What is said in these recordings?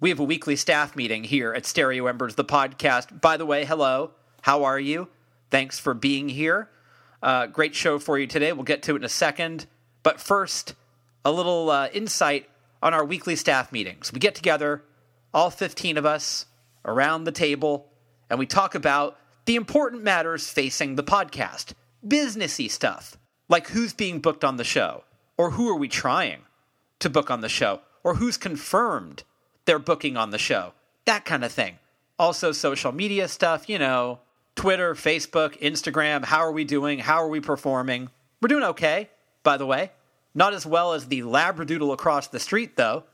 We have a weekly staff meeting here at Stereo Embers, the podcast. By the way, hello. How are you? Thanks for being here. Uh, great show for you today. We'll get to it in a second. But first, a little uh, insight on our weekly staff meetings. We get together, all 15 of us, around the table, and we talk about the important matters facing the podcast businessy stuff, like who's being booked on the show, or who are we trying to book on the show, or who's confirmed they're booking on the show, that kind of thing. Also, social media stuff, you know, Twitter, Facebook, Instagram. How are we doing? How are we performing? We're doing okay, by the way. Not as well as the Labradoodle across the street, though.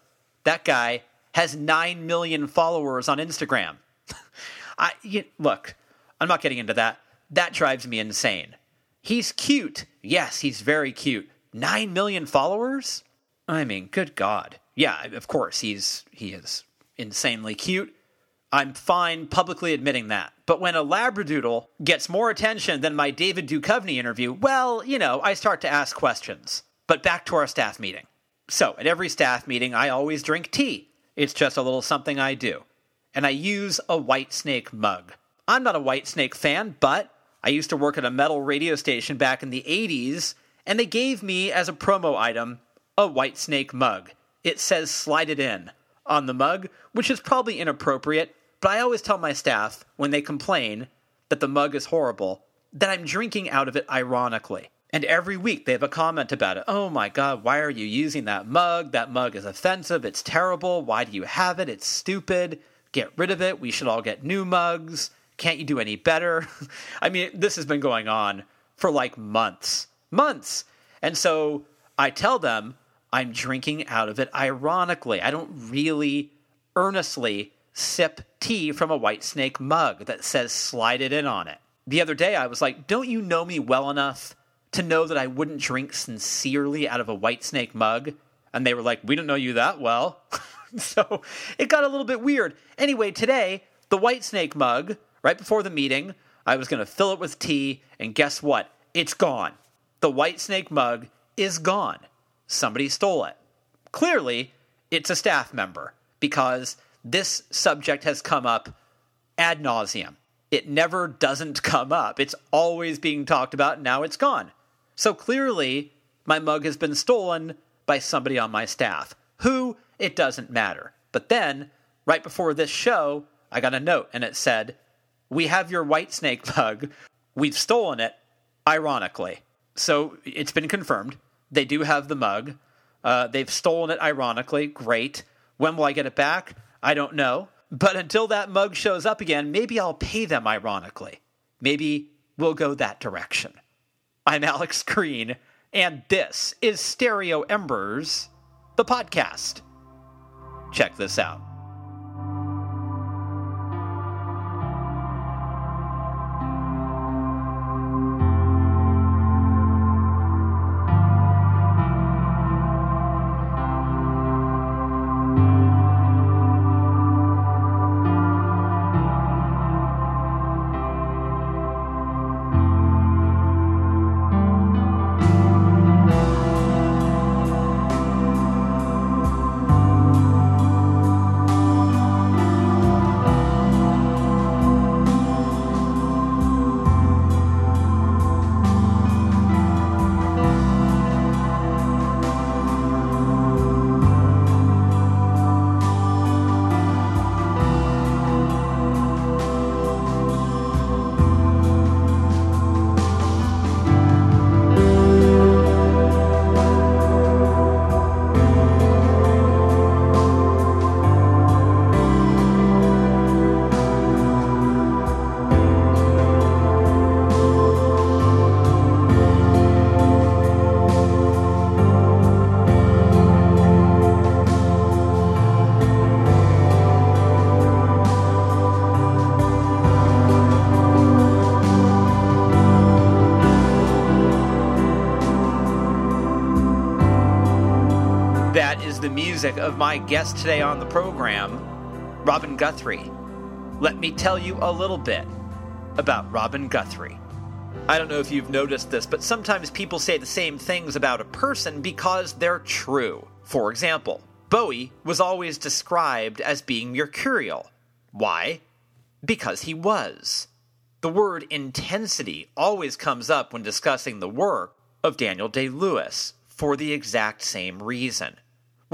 That guy has 9 million followers on Instagram. I you, Look, I'm not getting into that. That drives me insane. He's cute. Yes, he's very cute. 9 million followers? I mean, good God. Yeah, of course, he's he is insanely cute. I'm fine publicly admitting that. But when a Labradoodle gets more attention than my David Duchovny interview, well, you know, I start to ask questions. But back to our staff meeting. So, at every staff meeting, I always drink tea. It's just a little something I do. And I use a Whitesnake mug. I'm not a Whitesnake fan, but I used to work at a metal radio station back in the 80s, and they gave me as a promo item a Whitesnake mug. It says slide it in on the mug, which is probably inappropriate, but I always tell my staff when they complain that the mug is horrible that I'm drinking out of it ironically. And every week they have a comment about it. Oh my God, why are you using that mug? That mug is offensive. It's terrible. Why do you have it? It's stupid. Get rid of it. We should all get new mugs. Can't you do any better? I mean, this has been going on for like months. Months. And so I tell them I'm drinking out of it ironically. I don't really earnestly sip tea from a Whitesnake mug that says slide it in on it. The other day I was like, don't you know me well enough to know that I wouldn't drink sincerely out of a Whitesnake mug? And they were like, we don't know you that well. so it got a little bit weird. Anyway, today, the Whitesnake mug, right before the meeting, I was going to fill it with tea, and guess what? It's gone. The Whitesnake mug is gone somebody stole it. Clearly, it's a staff member because this subject has come up ad nauseum. It never doesn't come up. It's always being talked about, and now it's gone. So clearly, my mug has been stolen by somebody on my staff. Who? It doesn't matter. But then, right before this show, I got a note and it said, We have your Whitesnake mug. We've stolen it, ironically. So it's been confirmed. They do have the mug. Uh, they've stolen it, ironically. Great. When will I get it back? I don't know. But until that mug shows up again, maybe I'll pay them, ironically. Maybe we'll go that direction. I'm Alex Green, and this is Stereo Embers, the podcast. Check this out. Music of my guest today on the program, Robin Guthrie. Let me tell you a little bit about Robin Guthrie. I don't know if you've noticed this, but sometimes people say the same things about a person because they're true. For example, Bowie was always described as being mercurial. Why? Because he was. The word intensity always comes up when discussing the work of Daniel Day Lewis for the exact same reason.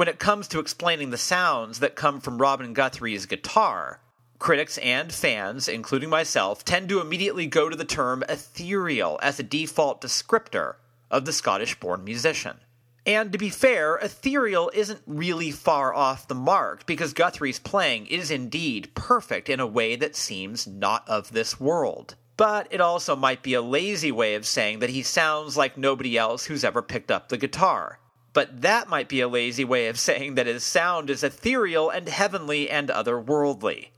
When it comes to explaining the sounds that come from Robin Guthrie's guitar, critics and fans, including myself, tend to immediately go to the term ethereal as a default descriptor of the Scottish born musician. And to be fair, ethereal isn't really far off the mark because Guthrie's playing is indeed perfect in a way that seems not of this world. But it also might be a lazy way of saying that he sounds like nobody else who's ever picked up the guitar. But that might be a lazy way of saying that his sound is ethereal and heavenly and otherworldly.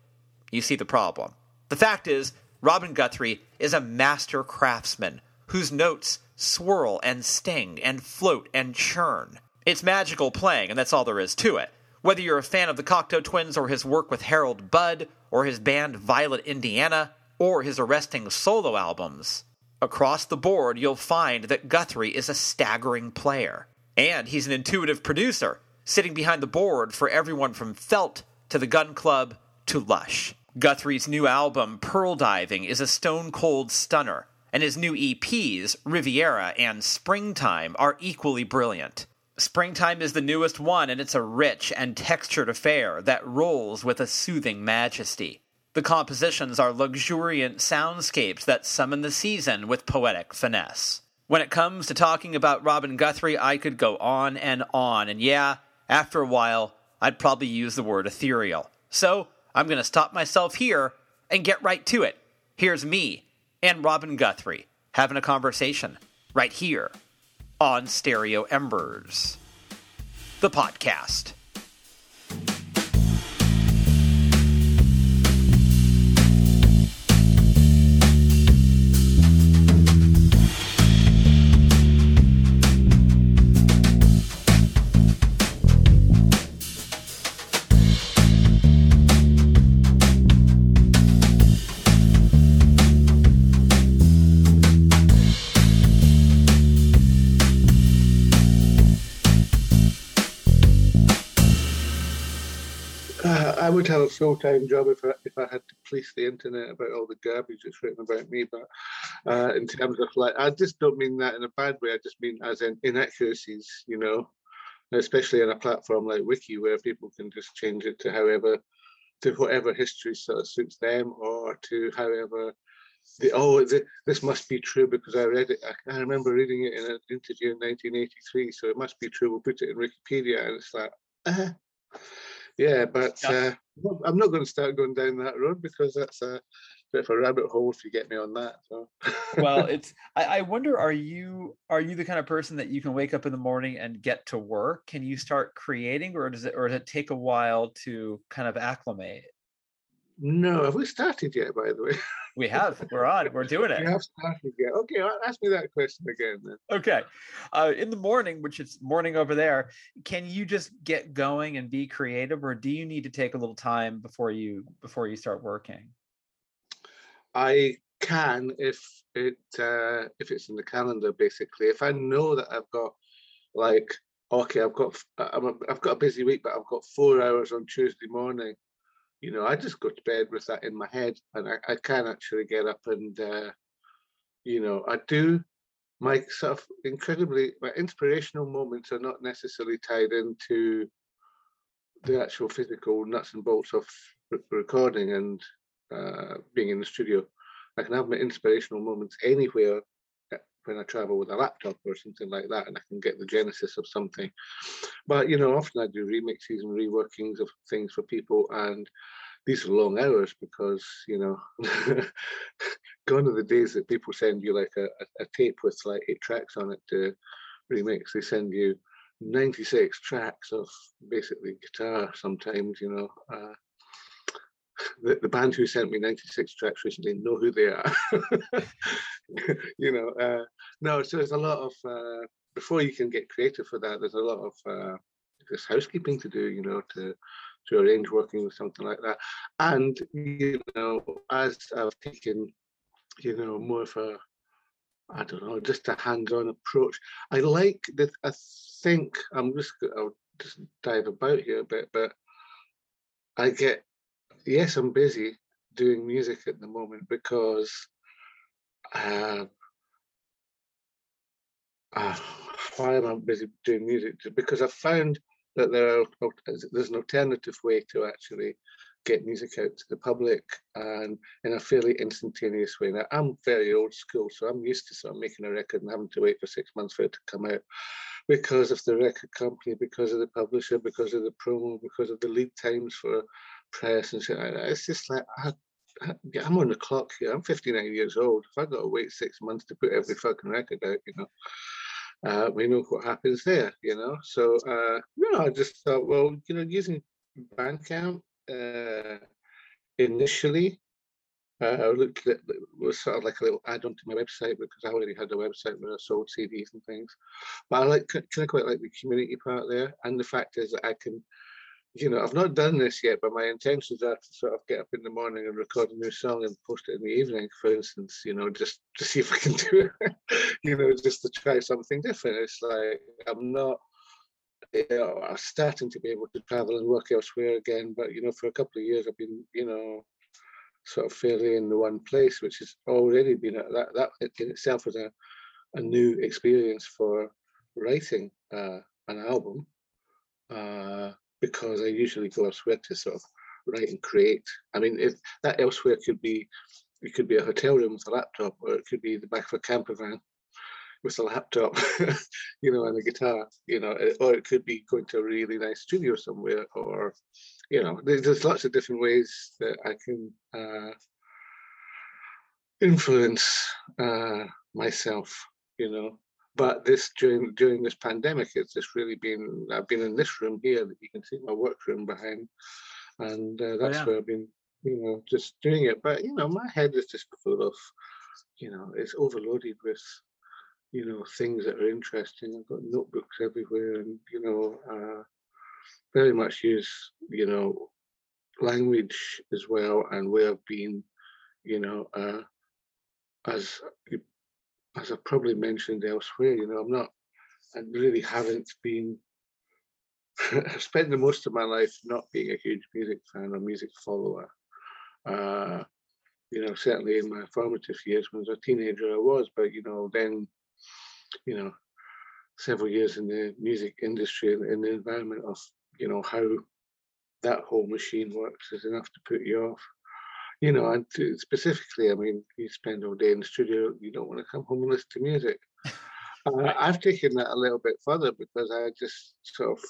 You see the problem. The fact is, Robin Guthrie is a master craftsman whose notes swirl and sting and float and churn. It's magical playing, and that's all there is to it. Whether you're a fan of the Cocteau Twins or his work with Harold Budd, or his band Violet Indiana, or his arresting solo albums, across the board you'll find that Guthrie is a staggering player. And he's an intuitive producer, sitting behind the board for everyone from Felt to the Gun Club to Lush. Guthrie's new album, Pearl Diving, is a stone cold stunner, and his new EPs, Riviera and Springtime, are equally brilliant. Springtime is the newest one, and it's a rich and textured affair that rolls with a soothing majesty. The compositions are luxuriant soundscapes that summon the season with poetic finesse. When it comes to talking about Robin Guthrie, I could go on and on, and yeah, after a while, I'd probably use the word ethereal. So, I'm going to stop myself here and get right to it. Here's me and Robin Guthrie having a conversation right here on Stereo Embers, the podcast. Have a full time job if I, if I had to police the internet about all the garbage that's written about me. But uh, in terms of like, I just don't mean that in a bad way. I just mean as in inaccuracies, you know, especially on a platform like Wiki where people can just change it to however, to whatever history sort of suits them or to however. The, oh, the, this must be true because I read it. I, I remember reading it in an interview in 1983, so it must be true. We'll put it in Wikipedia, and it's like, uh, yeah, but. Uh, I'm not going to start going down that road because that's a bit of a rabbit hole if you get me on that. So. well, it's. I, I wonder, are you are you the kind of person that you can wake up in the morning and get to work? Can you start creating, or does it, or does it take a while to kind of acclimate? No, have we started yet? By the way, we have. We're on. We're doing it. We have started yet. Okay, ask me that question again then. Okay, uh, in the morning, which is morning over there, can you just get going and be creative, or do you need to take a little time before you before you start working? I can if it uh, if it's in the calendar. Basically, if I know that I've got like okay, I've got I'm a, I've got a busy week, but I've got four hours on Tuesday morning you know, I just go to bed with that in my head, and I, I can actually get up and, uh, you know, I do. My sort of incredibly, my inspirational moments are not necessarily tied into the actual physical nuts and bolts of recording and uh, being in the studio. I can have my inspirational moments anywhere when I travel with a laptop or something like that, and I can get the genesis of something. But you know, often I do remixes and reworkings of things for people, and these are long hours because you know, gone are the days that people send you like a, a, tape with like eight tracks on it to remix. They send you 96 tracks of basically guitar sometimes, you know. Uh, the, the band who sent me 96 tracks recently know who they are. you know, uh, no, so there's a lot of, uh, before you can get creative for that, there's a lot of uh, just housekeeping to do, you know, to to arrange working with something like that. And, you know, as I've taken, you know, more of a, I don't know, just a hands-on approach. I like that. I think I'm just. I'll just dive about here a bit, but I get yes, I'm busy doing music at the moment because uh, uh, why am I busy doing music? Because I found that there are there's an alternative way to actually get music out to the public and in a fairly instantaneous way. Now I'm very old school, so I'm used to sort of making a record and having to wait for six months for it to come out because of the record company, because of the publisher, because of the promo, because of the lead times for press and shit like that. It's just like I, I'm on the clock here. I'm 59 years old. If I got to wait six months to put every fucking record out, you know, uh, we know what happens there, you know. So, uh, you know, I just thought, well, you know, using Bandcamp uh, initially, uh, I looked at it was sort of like a little add-on to my website because I already had a website where I sold CDs and things. But I like kind of quite like the community part there, and the fact is that I can you know, I've not done this yet, but my intentions are to sort of get up in the morning and record a new song and post it in the evening, for instance, you know, just to see if I can do it, you know, just to try something different. It's like I'm not, you know, I'm starting to be able to travel and work elsewhere again, but, you know, for a couple of years I've been, you know, sort of fairly in the one place, which has already been a, that, that in itself was a, a new experience for writing uh, an album. Uh, because I usually go elsewhere to sort of write and create. I mean, if that elsewhere could be, it could be a hotel room with a laptop, or it could be the back of a camper van with a laptop, you know, and a guitar, you know, or it could be going to a really nice studio somewhere, or, you know, there's, there's lots of different ways that I can uh, influence uh, myself, you know, but this during during this pandemic, it's just really been. I've been in this room here that you can see my workroom behind, and uh, oh, that's oh, yeah. where I've been, you know, just doing it. But you know, my head is just full of, you know, it's overloaded with, you know, things that are interesting. I've got notebooks everywhere, and you know, uh, very much use, you know, language as well, and where I've been, you know, uh, as as I've probably mentioned elsewhere, you know, I'm not, I really haven't been, I've spent the most of my life not being a huge music fan or music follower. Uh, you know, certainly in my formative years when I was a teenager, I was, but, you know, then, you know, several years in the music industry and in the environment of, you know, how that whole machine works is enough to put you off you know, and to, specifically, I mean, you spend all day in the studio, you don't want to come home and listen to music. uh, I've taken that a little bit further because I just sort of,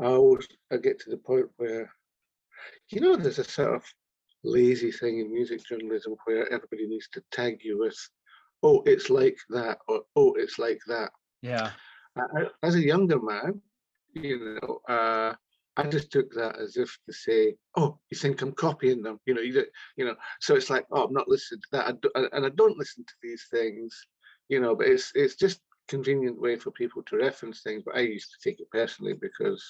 I always I get to the point where, you know, there's a sort of lazy thing in music journalism where everybody needs to tag you with, oh, it's like that, or oh, it's like that. Yeah. as a younger man, you know, uh, I just took that as if to say, "Oh, you think I'm copying them?" You know, you, you know. So it's like, "Oh, I'm not listening to that," I and I don't listen to these things, you know. But it's it's just convenient way for people to reference things. But I used to take it personally because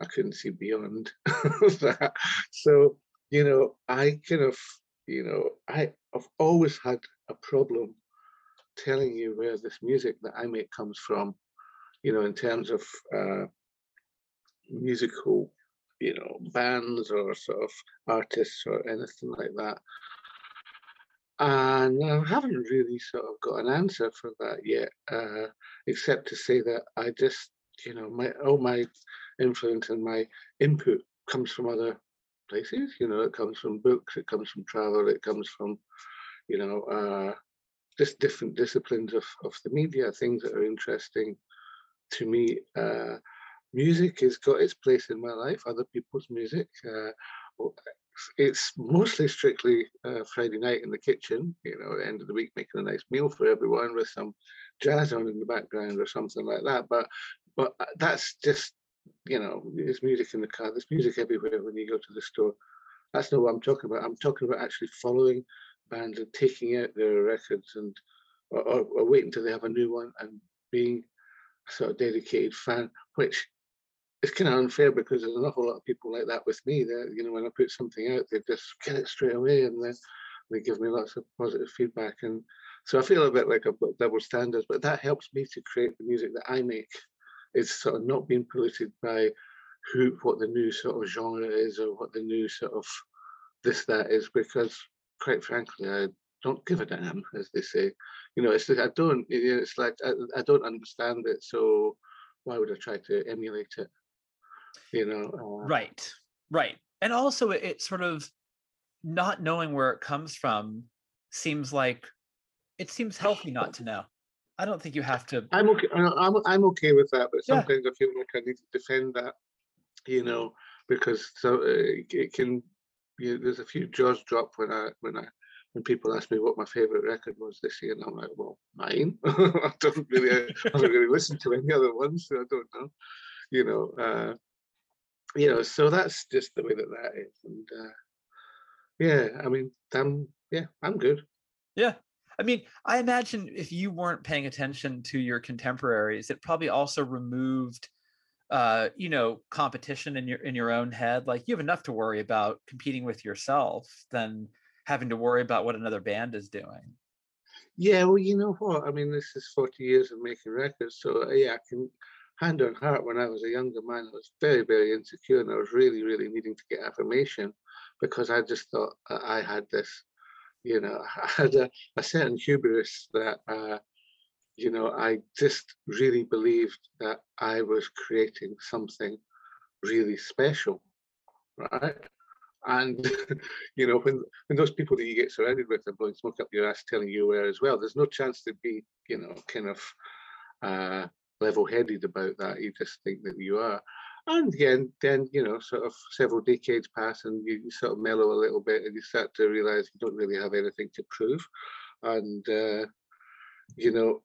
I couldn't see beyond that. So you know, I kind of, you know, I I've always had a problem telling you where this music that I make comes from. You know, in terms of uh, musical, you know, bands or sort of artists or anything like that. And I haven't really sort of got an answer for that yet, uh, except to say that I just, you know, my all my influence and my input comes from other places. You know, it comes from books, it comes from travel, it comes from, you know, uh, just different disciplines of, of the media, things that are interesting to me. Uh, music has got its place in my life, other people's music. Uh, it's mostly strictly uh, Friday night in the kitchen, you know, at the end of the week, making a nice meal for everyone with some jazz on in the background or something like that. But but uh, that's just, you know, there's music in the car, there's music everywhere when you go to the store. That's not what I'm talking about. I'm talking about actually following bands and taking out their records and or, or, or waiting until they have a new one and being a sort of dedicated fan, which it's kind of unfair because there's an awful lot of people like that with me that you know when I put something out they just get it straight away and then they give me lots of positive feedback. And so I feel a bit like I've got double standards but that helps me to create the music that I make. It's sort of not being polluted by who what the new sort of genre is or what the new sort of this that is because quite frankly I don't give a damn as they say. You know it's I don't it's like I, I don't understand it so why would I try to emulate it you know uh, right right and also it, it sort of not knowing where it comes from seems like it seems healthy not to know I don't think you have to. I'm okay. I'm I'm okay with that, but sometimes yeah. I feel like I need to defend that you know, because so uh, it can. You know, there's a few jaws drop when I when I when people ask me what my favorite record was this year, and I'm like, well, mine. I don't really, I don't really listen to any other ones, so I don't know. You know, uh, you know, so that's just the way that that is, and uh, yeah, I mean, I'm yeah, I'm good. Yeah, I mean, I imagine if you weren't paying attention to your contemporaries, it probably also removed uh, you know, competition in your in your own head. Like you have enough to worry about competing with yourself than having to worry about what another band is doing. Yeah, well, you know what? I mean, this is 40 years of making records. So, uh, yeah, I can hand on heart when I was a younger man, I was very, very insecure and I was really, really needing to get affirmation because I just thought I had this, you know, I had a, a certain hubris that uh, you know, I just really believed that I was creating something really special, right? And you know, when when those people that you get surrounded with are blowing smoke up your ass, telling you where as well, there's no chance to be, you know, kind of uh, level-headed about that. You just think that you are. And again, then you know, sort of several decades pass, and you, sort of mellow a little bit, and you start to realize you don't really have anything to prove. And uh, you know,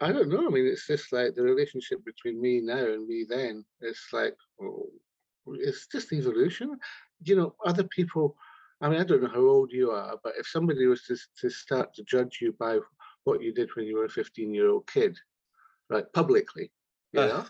I don't know. I mean, it's just like the relationship between me now and me then. It's like, oh, it's just evolution. You know, other people, I mean, I don't know how old you are, but if somebody was to, to start to judge you by what you did when you were a 15 year old kid, right, publicly, you uh. know?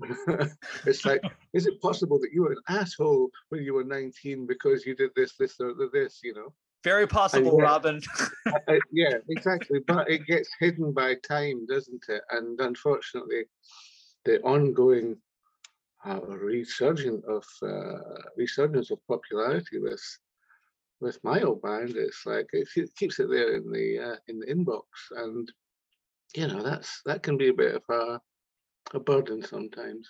it's like, is it possible that you were an asshole when you were 19 because you did this, this, or this, you know? Very possible, yeah, Robin. yeah, exactly. But it gets hidden by time, doesn't it? And unfortunately, the ongoing uh, resurgence of uh, resurgence of popularity with with my old band, it's like it keeps it there in the uh, in the inbox, and you know that's that can be a bit of a a burden sometimes.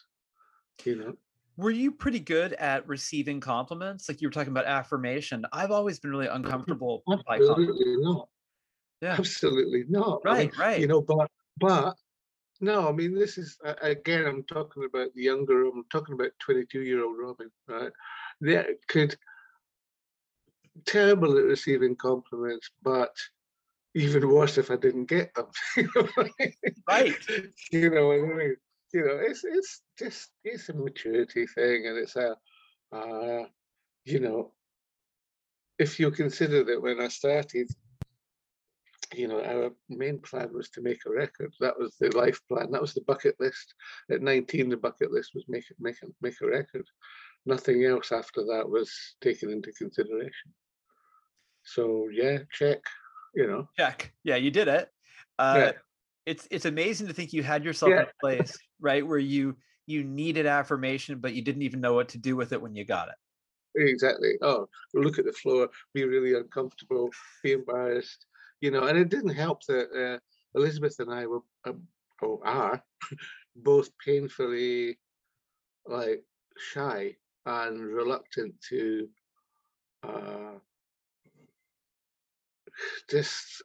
You know were you pretty good at receiving compliments? Like you were talking about affirmation. I've always been really mm-hmm. uncomfortable Absolutely not. Yeah. Absolutely not. Right, I mean, right. You know, but but no, I mean this is again I'm talking about the younger I'm talking about 22 year old Robin, right? That could terrible at receiving compliments, but even worse if I didn't get them. right. You know what I mean? you know, it's it's just it's a maturity thing, and it's a, uh, you know, if you consider that when I started, you know, our main plan was to make a record. That was the life plan. That was the bucket list. At 19, the bucket list was make make a, make a record. Nothing else after that was taken into consideration. So yeah, check. You know, check. Yeah, you did it. Uh, yeah it's it's amazing to think you had yourself yeah. in a place right where you you needed affirmation but you didn't even know what to do with it when you got it exactly oh look at the floor be really uncomfortable be embarrassed you know and it didn't help that uh, elizabeth and i were um, or are both painfully like shy and reluctant to uh just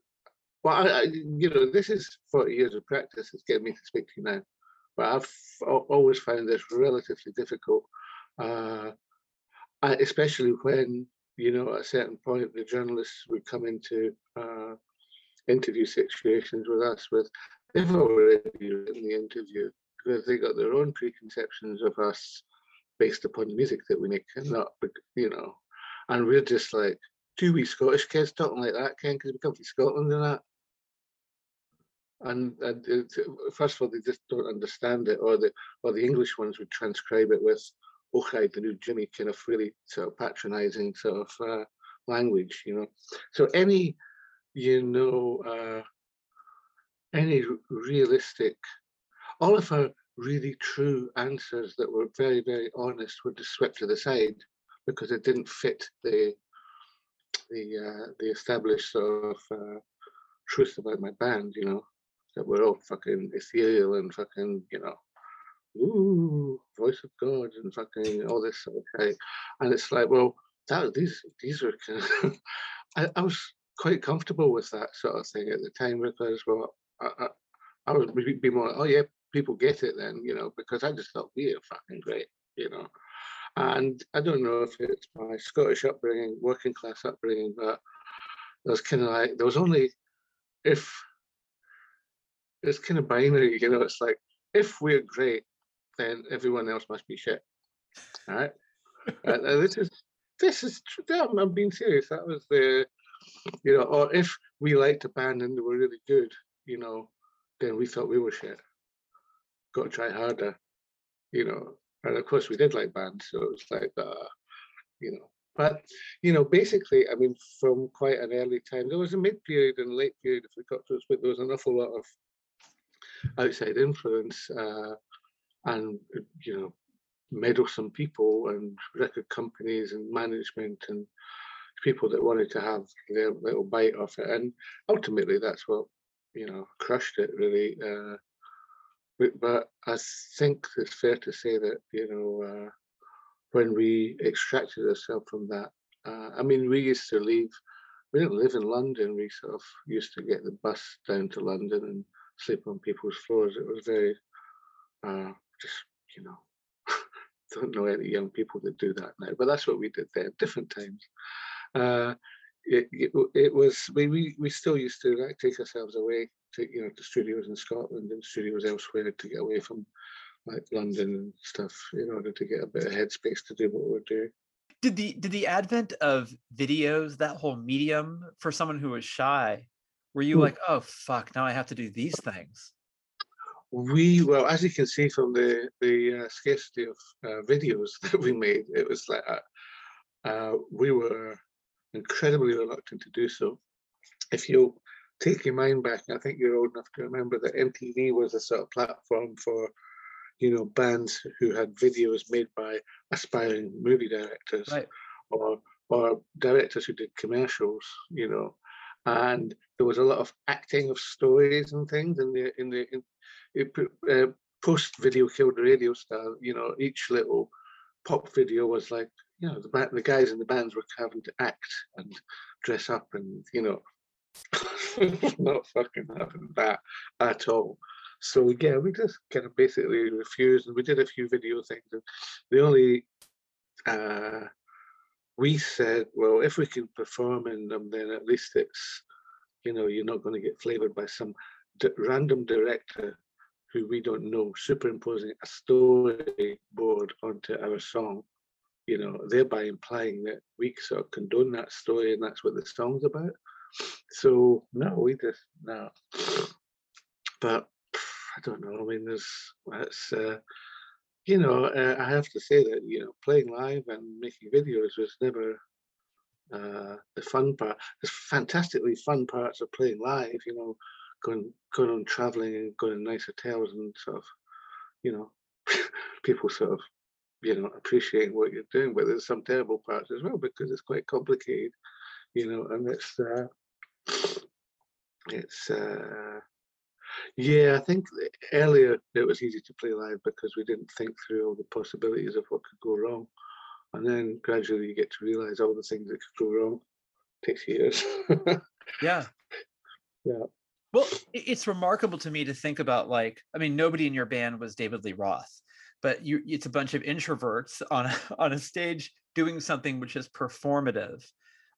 well, I, you know, this is 40 years of practice. It's getting me to speak to you now. But I've always found this relatively difficult, uh, especially when, you know, at a certain point, the journalists would come into uh, interview situations with us with, they've already written the interview because they got their own preconceptions of us based upon the music that we make and not, you know, and we're just like, two wee Scottish kids talking like that, Ken, because we come from Scotland and that and, and it, first of all, they just don't understand it, or the or the English ones would transcribe it with "Okay, the new Jimmy," kind of really sort of patronising sort of uh, language, you know. So any, you know, uh, any realistic, all of our really true answers that were very, very honest were just swept to the side because it didn't fit the the uh, the established sort of uh, truth about my band, you know, that we're all fucking ethereal and fucking, you know, ooh, voice of God and fucking all this sort of thing. And it's like, well, that these these are kind of I, I was quite comfortable with that sort of thing at the time because well I, I, I would be more oh yeah, people get it then, you know, because I just thought we are fucking great, you know. And I don't know if it's my Scottish upbringing, working class upbringing, but there was kind of like there was only if it's kind of binary, you know. It's like if we're great, then everyone else must be shit. All right, uh, and, and this is this is I'm, I'm being serious. That was the you know, or if we liked a band and they were really good, you know, then we thought we were shit. Got to try harder, you know. And of course, we did like bands, so it was like, uh, you know. But you know, basically, I mean, from quite an early time, there was a mid period and late period, if we got to it, but there was an awful lot of outside influence uh, and you know meddlesome people and record companies and management and people that wanted to have their little bite of it and ultimately that's what you know crushed it really uh, but, but, i think it's fair to say that you know uh, when we extracted ourselves from that uh, i mean we used to leave we didn't live in london we sort of used to get the bus down to london and sleep on people's floors it was very uh, just you know don't know any young people that do that now, but that's what we did then, different times. Uh, it, it, it, was we, we we still used to like take ourselves away to you know to studios in Scotland and studios elsewhere to get away from like London and stuff in order to get a bit of headspace to do what we're doing. Did the did the advent of videos, that whole medium, for someone who was shy, were you hmm. like, oh fuck, now I have to do these things? we well as you can see from the the uh, scarcity of uh, videos that we made it was like uh, uh, we were incredibly reluctant to do so if you take your mind back i think you're old enough to remember that mtv was a sort of platform for you know bands who had videos made by aspiring movie directors right. or or directors who did commercials you know and there was a lot of acting of stories and things in the in the in, uh, post video killed radio style. You know, each little pop video was like, you know, the the guys in the bands were having to act and dress up, and you know, not fucking having that at all. So yeah, we just kind of basically refused, and we did a few video things. And the only uh, we said, well, if we can perform in them, then at least it's, you know, you're not going to get flavored by some random director who we don't know superimposing a storyboard onto our song, you know, thereby implying that we sort of condone that story and that's what the song's about. So no, we just no. But I don't know. I mean, there's that's uh, you know, uh, I have to say that you know, playing live and making videos was never uh, the fun part. There's fantastically fun parts of playing live. You know, going going on traveling and going to nice hotels and sort of, you know, people sort of, you know, appreciating what you're doing. But there's some terrible parts as well because it's quite complicated, you know, and it's uh, it's uh, yeah. I think earlier it was easy to play live because we didn't think through all the possibilities of what could go wrong, and then gradually you get to realize all the things that could go wrong. It takes years. yeah. Yeah. Well, it's remarkable to me to think about like, I mean, nobody in your band was David Lee Roth, but you, it's a bunch of introverts on a, on a stage doing something which is performative,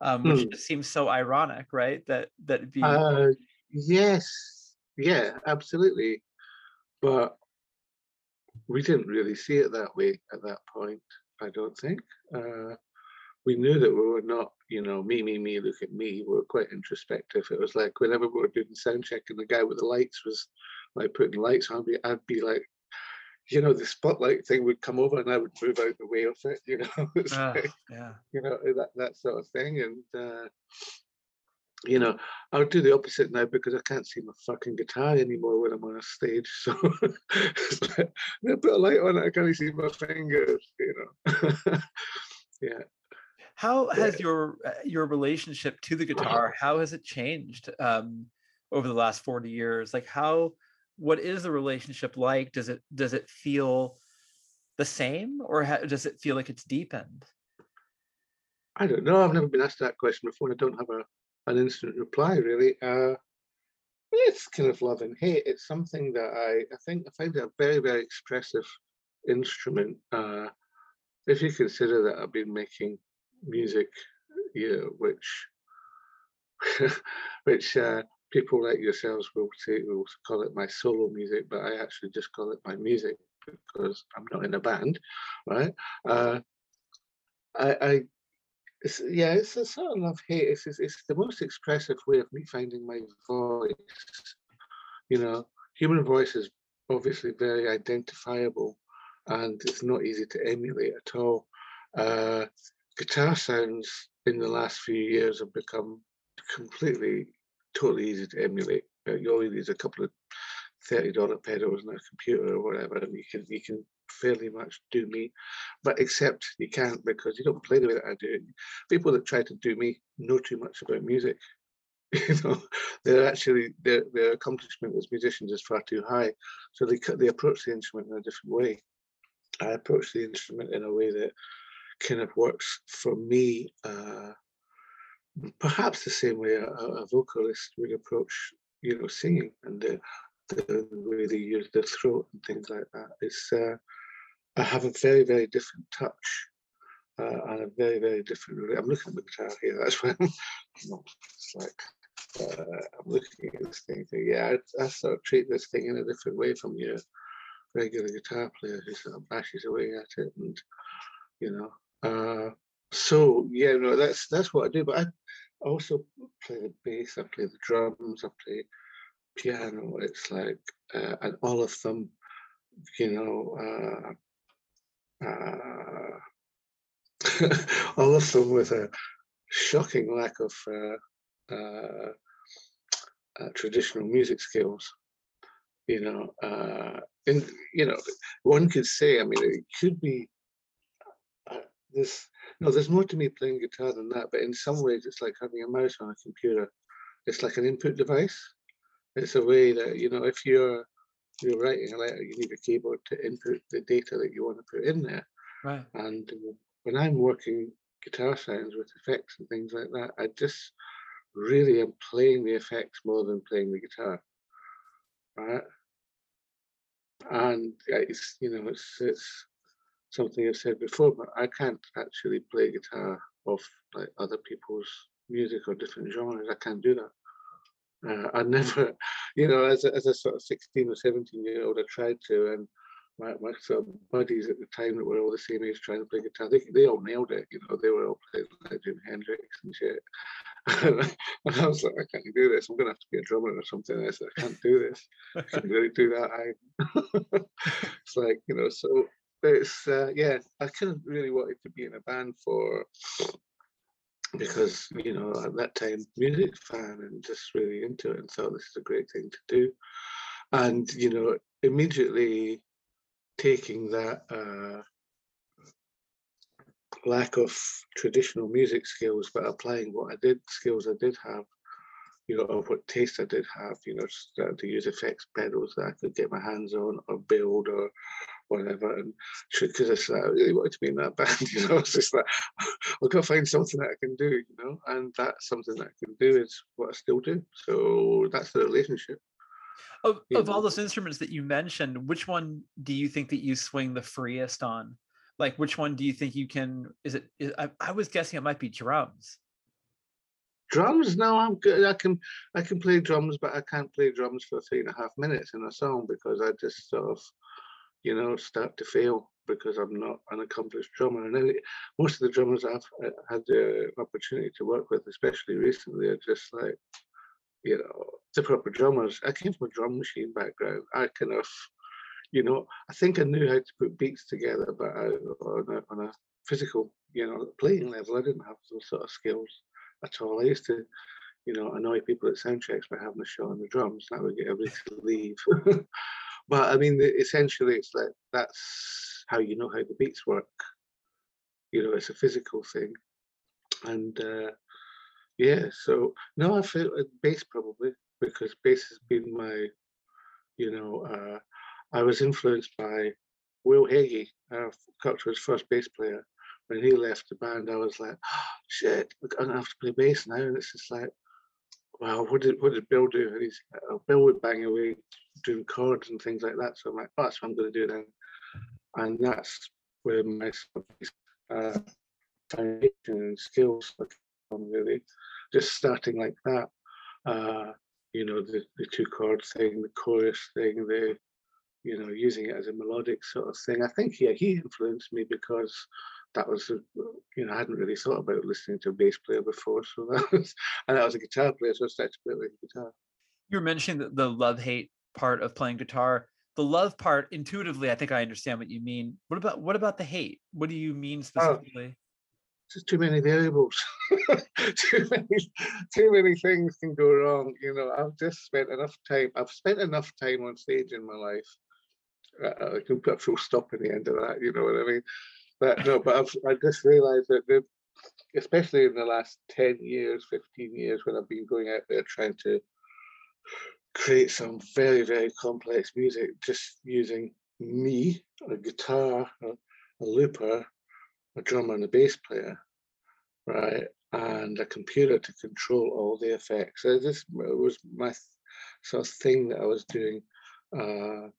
um, which hmm. just seems so ironic, right? That that be. Uh, yes, yeah, absolutely, but we didn't really see it that way at that point. I don't think. Uh, we knew that we were not, you know, me, me, me, look at me. We were quite introspective. It was like whenever we were doing sound check and the guy with the lights was like putting lights on me, I'd be like, you know, the spotlight thing would come over and I would move out the way of it, you know. Uh, like, yeah. You know, that that sort of thing. And uh you know, I'll do the opposite now because I can't see my fucking guitar anymore when I'm on a stage. So like, put a light on it, I can't see my fingers, you know. yeah. How has your uh, your relationship to the guitar? How has it changed um, over the last forty years? Like, how what is the relationship like? Does it does it feel the same, or does it feel like it's deepened? I don't know. I've never been asked that question before. and I don't have a an instant reply really. Uh, it's kind of love and hate. It's something that I, I think I find it a very, very expressive instrument. Uh, if you consider that I've been making music, you know, which which uh, people like yourselves will say will call it my solo music, but I actually just call it my music because I'm not in a band, right? Uh, I, I it's, yeah, it's a sort of love hate. It's, it's, it's the most expressive way of me finding my voice. You know, human voice is obviously very identifiable and it's not easy to emulate at all. Uh, guitar sounds in the last few years have become completely, totally easy to emulate. You only need a couple of thirty dollar pedals and a computer or whatever, and you can you can fairly much do me, but except you can't because you don't play the way that I do. People that try to do me know too much about music. You know, they're actually their their accomplishment as musicians is far too high, so they cut they approach the instrument in a different way. I approach the instrument in a way that kind of works for me. Uh, perhaps the same way a, a, vocalist would approach, you know, singing and the, the way they use their throat and things like that. It's uh, I have a very very different touch uh, and a very very different. I'm looking at the guitar here. That's why I'm, it's like uh, I'm looking at this thing. Yeah, I, I, sort of treat this thing in a different way from your regular guitar player who sort of bashes away at it, and you know. Uh, so yeah, no, that's that's what I do. But I also play the bass. I play the drums. I play piano. It's like, uh, and all of them, you know, uh, uh, all of them with a shocking lack of uh, uh, uh, traditional music skills. You know, uh, and you know, one could say, I mean, it could be this. No, there's more to me playing guitar than that. But in some ways, it's like having a mouse on a computer. It's like an input device it's a way that you know if you're you're writing a letter, you need a keyboard to input the data that you want to put in there. Right. And uh, when I'm working guitar sounds with effects and things like that, I just really am playing the effects more than playing the guitar. Right. And it's you know it's it's something I've said before, but I can't actually play guitar off like other people's music or different genres. I can't do that. Uh, I never, you know, as a, as a sort of 16 or 17 year old, I tried to, and my, my sort of buddies at the time that were all the same age trying to play guitar, they, they all nailed it, you know, they were all playing like Jimi Hendrix and shit. and I was like, I can't do this. I'm going to have to be a drummer or something. I said, I can't do this. I can't really do that. I, it's like, you know, so it's, uh, yeah, I kind of really wanted to be in a band for because you know at that time music fan and just really into it and thought this is a great thing to do. And you know immediately taking that uh, lack of traditional music skills but applying what i did skills i did have you know of what taste i did have you know to use effects pedals that i could get my hands on or build or whatever. And because I said, I really wanted to be in that band, you know, it's just like, I've got to find something that I can do, you know, and that's something that I can do is what I still do. So that's the relationship. Of, of all those instruments that you mentioned, which one do you think that you swing the freest on? Like, which one do you think you can? Is it? Is, I, I was guessing it might be drums drums no i'm good i can i can play drums but i can't play drums for three and a half minutes in a song because i just sort of you know, start to fail because I'm not an accomplished drummer. And any, most of the drummers I've uh, had the opportunity to work with, especially recently, are just like, you know, the proper drummers. I came from a drum machine background. I kind of, you know, I think I knew how to put beats together, but I, on, a, on a physical, you know, playing level, I didn't have those sort of skills at all. I used to you know, annoy people at sound checks by having a shot on the drums. That would get everybody to leave. but I mean, essentially, it's like that's how you know how the beats work. You know, it's a physical thing, and uh, yeah. So no, I feel uh, bass probably because bass has been my, you know, uh, I was influenced by Will Heggie, uh, Cocteau's first bass player. When he left the band, I was like, oh, shit, I'm gonna have to play bass now, and it's just like, well, what did what did Bill do? And he's uh, Bill would bang away doing chords and things like that. So I'm like, oh, that's what I'm going to do then, and that's where my uh, foundation and skills come really. Just starting like that, uh, you know, the the two chord thing, the chorus thing, the you know, using it as a melodic sort of thing. I think yeah, he influenced me because that was you know I hadn't really thought about listening to a bass player before, so that was and that was a guitar player, so I started to play like guitar. You were mentioning the, the love hate part of playing guitar. The love part, intuitively, I think I understand what you mean. What about what about the hate? What do you mean oh, specifically? Oh, just too many variables. too many, too many things can go wrong. You know, I've just spent enough time. I've spent enough time on stage in my life. Uh, I can put a full stop in the end of that. You know what I mean? But no, but I've, I just realised that, the, especially in the last ten years, fifteen years, when I've been going out there trying to create some very, very complex music, just using me, a guitar, a, a looper, a drummer, and a bass player, right, and a computer to control all the effects. So this was my sort of thing that I was doing. Uh,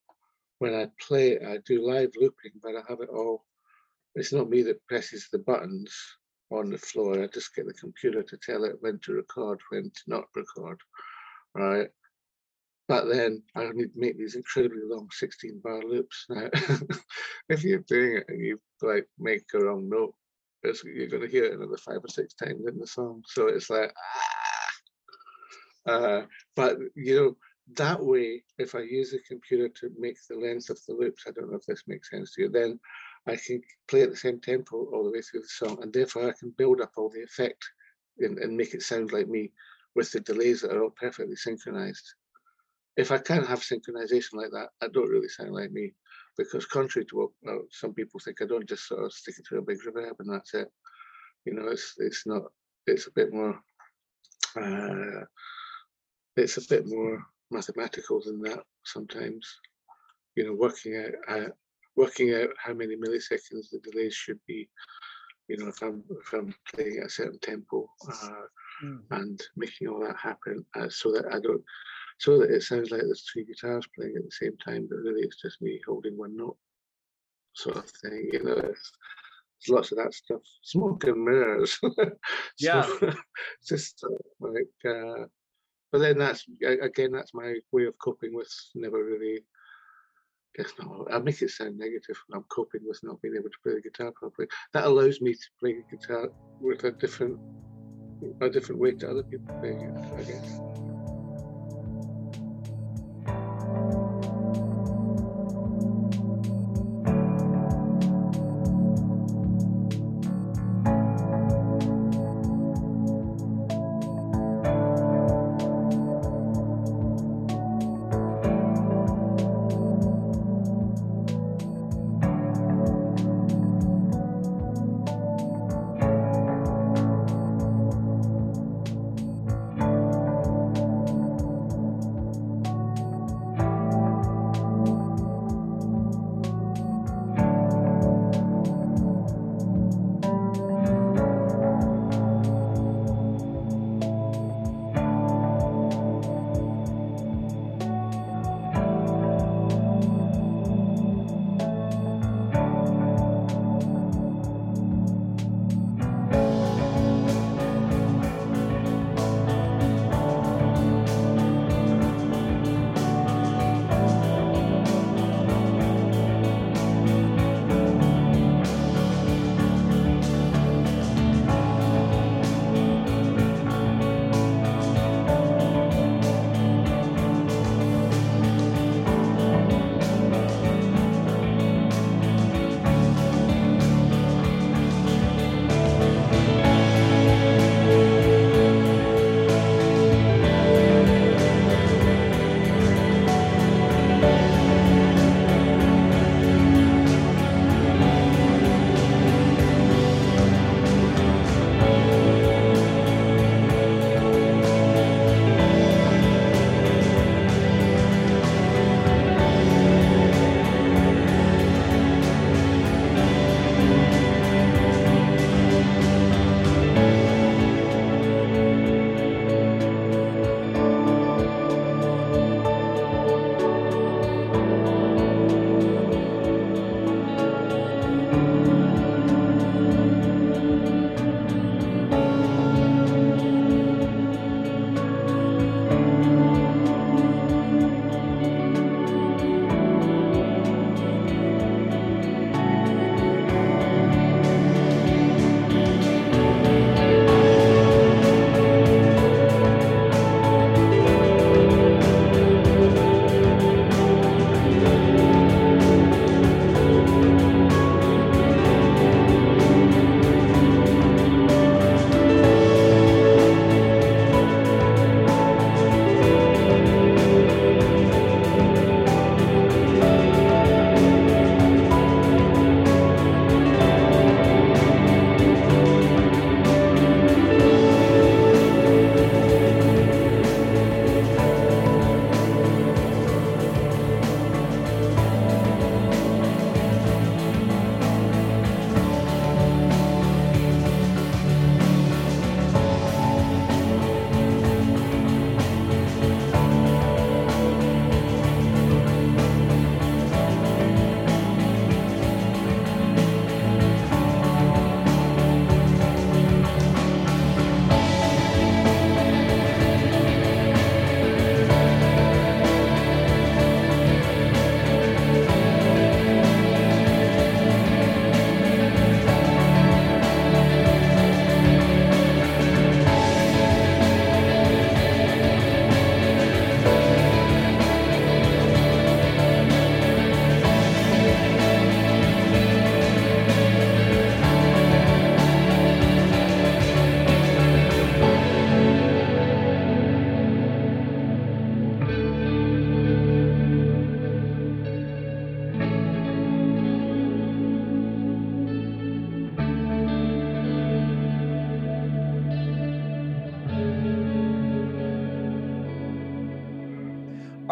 when I play, I do live looping, but I have it all it's not me that presses the buttons on the floor. I just get the computer to tell it when to record, when to not record, right? But then I need to make these incredibly long 16 bar loops. Now, if you're doing it and you like make a wrong note, you're going to hear it another five or six times in the song. So it's like, ah. Uh, but you know, that way, if I use the computer to make the length of the loops, I don't know if this makes sense to you, then I can play at the same tempo all the way through the song, and therefore I can build up all the effect and, and make it sound like me with the delays that are all perfectly synchronized. If I can't have synchronization like that, I don't really sound like me, because contrary to what well, some people think, I don't just sort of stick it to a big reverb and that's it. You know, it's it's not. It's a bit more. Uh, it's a bit more mathematical than that sometimes. You know, working out uh, working out how many milliseconds the delays should be. You know, if I'm if I'm playing at a certain tempo uh, mm. and making all that happen, uh, so that I don't, so that it sounds like there's three guitars playing at the same time, but really it's just me holding one note, sort of thing. You know, there's lots of that stuff. Smoke and mirrors. yeah. just uh, like, uh, but then that's again that's my way of coping with never really guess not. I make it sound negative. I'm coping with not being able to play the guitar properly. That allows me to play guitar with a different, a different way to other people playing it. I guess.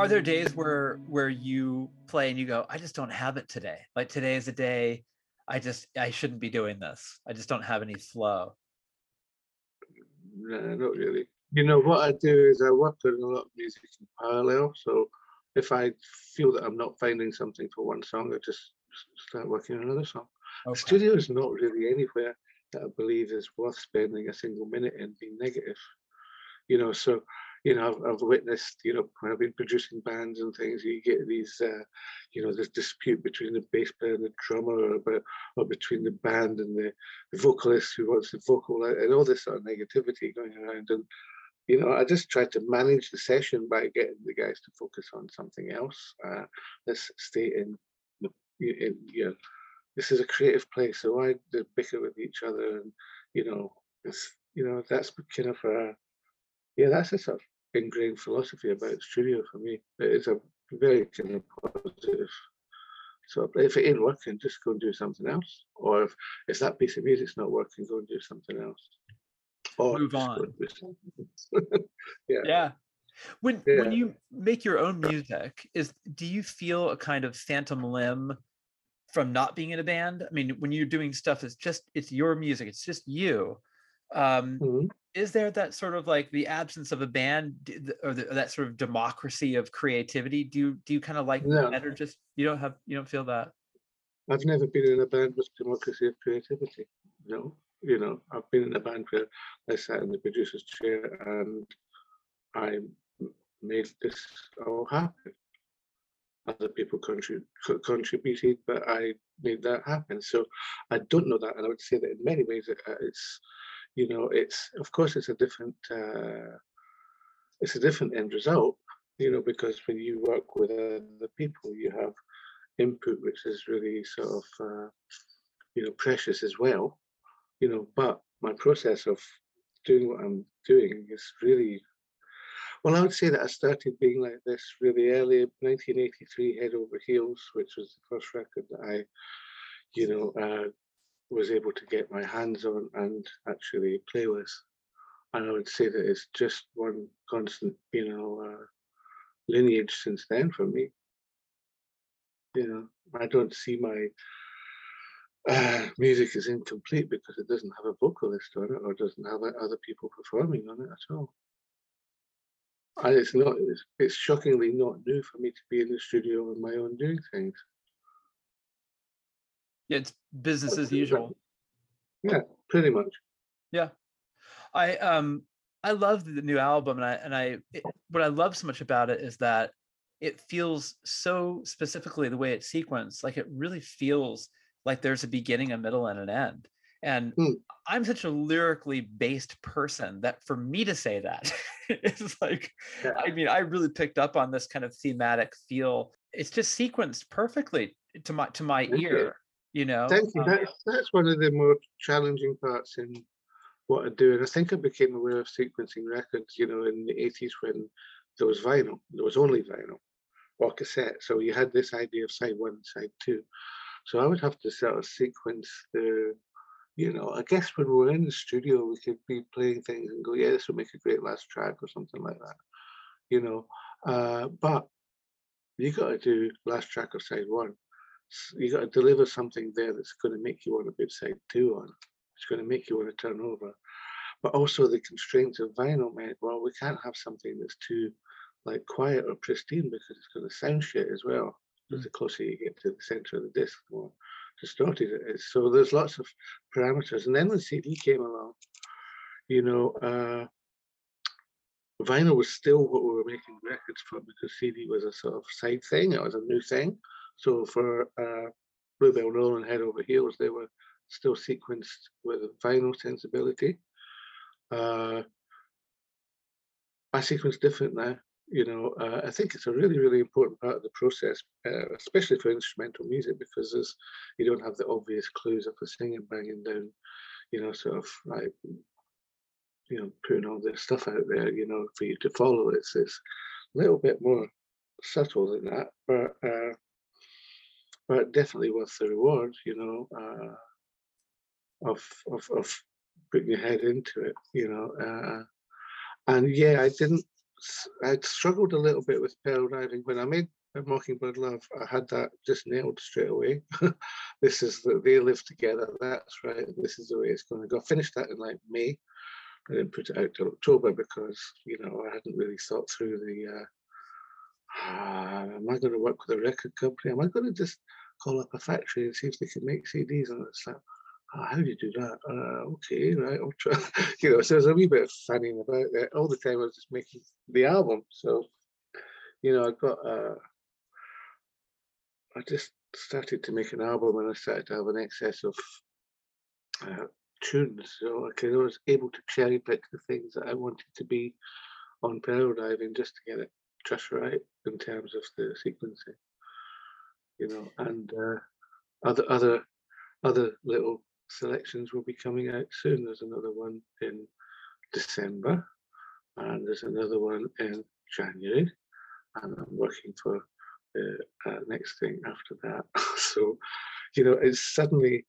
Are there days where where you play and you go i just don't have it today. Like today is a day i just i shouldn't be doing this. I just don't have any flow. No not really. You know what i do is i work on a lot of music in parallel. So if i feel that i'm not finding something for one song i just start working on another song. Okay. studio is not really anywhere that i believe is worth spending a single minute in being negative. You know so you know, I've, I've, witnessed, you know, when I've been producing bands and things, you get these, uh, you know, this dispute between the bass player and the drummer, or, or between the band and the, the vocalist who wants the vocal, and all this sort of negativity going around. And, you know, I just tried to manage the session by getting the guys to focus on something else. Uh, let's stay in, in, you know, this is a creative place, so why bicker with each other? And, you know, it's, you know, that's kind of a, yeah, that's a sort of ingrained philosophy about studio for me. It is a very kind of positive. So if it ain't working, just go and do something else. Or if, if that piece of music's not working, go and do something else. Or move on. yeah. Yeah. When yeah. when you make your own music, is do you feel a kind of phantom limb from not being in a band? I mean, when you're doing stuff, it's just it's your music, it's just you. Um, mm-hmm. is there that sort of like the absence of a band or, the, or that sort of democracy of creativity do you do you kind of like no. that or just you don't have you don't feel that? I've never been in a band with democracy of creativity. No you know i've been in a band where i sat in the producer's chair and i made this all happen. Other people contrib- contributed but i made that happen. So i don't know that and i would say that in many ways uh, it's you know, it's of course it's a different uh, it's a different end result, you know, because when you work with other people, you have input which is really sort of uh, you know precious as well, you know. But my process of doing what I'm doing is really well, I would say that I started being like this really early, 1983, Head Over Heels, which was the first record that I, you know, uh, was able to get my hands on and actually play with. And I would say that it's just one constant, you know, uh, lineage since then for me. You know, I don't see my uh, music is incomplete because it doesn't have a vocalist on it or doesn't have other people performing on it at all. And it's not, it's, it's shockingly not new for me to be in the studio on my own doing things. Yeah, it's business as usual. Yeah, pretty much. Yeah. I um I love the new album and I and I it, what I love so much about it is that it feels so specifically the way it's sequenced like it really feels like there's a beginning a middle and an end and mm. i'm such a lyrically based person that for me to say that is like yeah. i mean i really picked up on this kind of thematic feel it's just sequenced perfectly to my to my ear you know thank you. um, that's, that's one of the more challenging parts in what i do and i think i became aware of sequencing records you know in the 80s when there was vinyl there was only vinyl or cassette. So you had this idea of side one side two. So i would have to sort of sequence the you know i guess when we were in the studio we could be playing things and go yeah this would make a great last track or something like that you know uh, but you got to do last track of side one you got to deliver something there that's going to make you want to put side two on. It's going to make you want to turn over. But also the constraints of vinyl meant, well, we can't have something that's too like quiet or pristine because it's going to sound shit as well. Mm. The closer you get to the center of the disc, the more distorted it is. So there's lots of parameters. And then when CD came along, you know, uh, vinyl was still what we were making records for because CD was a sort of side thing. It was a new thing. So for uh, Blue Bell Knoll and Head Over Heels, they were still sequenced with a vinyl sensibility. Uh, I sequence different now. You know, uh, I think it's a really, really important part of the process, uh, especially for instrumental music, because there's, you don't have the obvious clues of a singer banging down, you know, sort of like, you know, putting all this stuff out there, you know, for you to follow. It's a little bit more subtle than that, but uh, but definitely worth the reward, you know, uh, of, of of putting your head into it, you know. Uh, and yeah, I didn't I struggled a little bit with Pearldiving when I made Mockingbird Love. I had that just nailed straight away. this is that they live together. That's right. This is the way it's going to go. I finished that in like May. I didn't put it out till October because you know I hadn't really thought through the. Uh, ah, am I going to work with a record company? Am I going to just call up a factory and see if they can make CDs? And it's like, oh, how do you do that? Uh, okay, right, I'll try. you know, so there's a wee bit of fanning about it. All the time I was just making the album. So, you know, I got, uh, I just started to make an album and I started to have an excess of uh, tunes. So I was able to cherry pick the things that I wanted to be on Pearldiving just to get it just right in terms of the sequencing. You know, and uh, other other other little selections will be coming out soon. There's another one in December, and there's another one in January, and I'm working for the uh, next thing after that. so, you know, it's suddenly,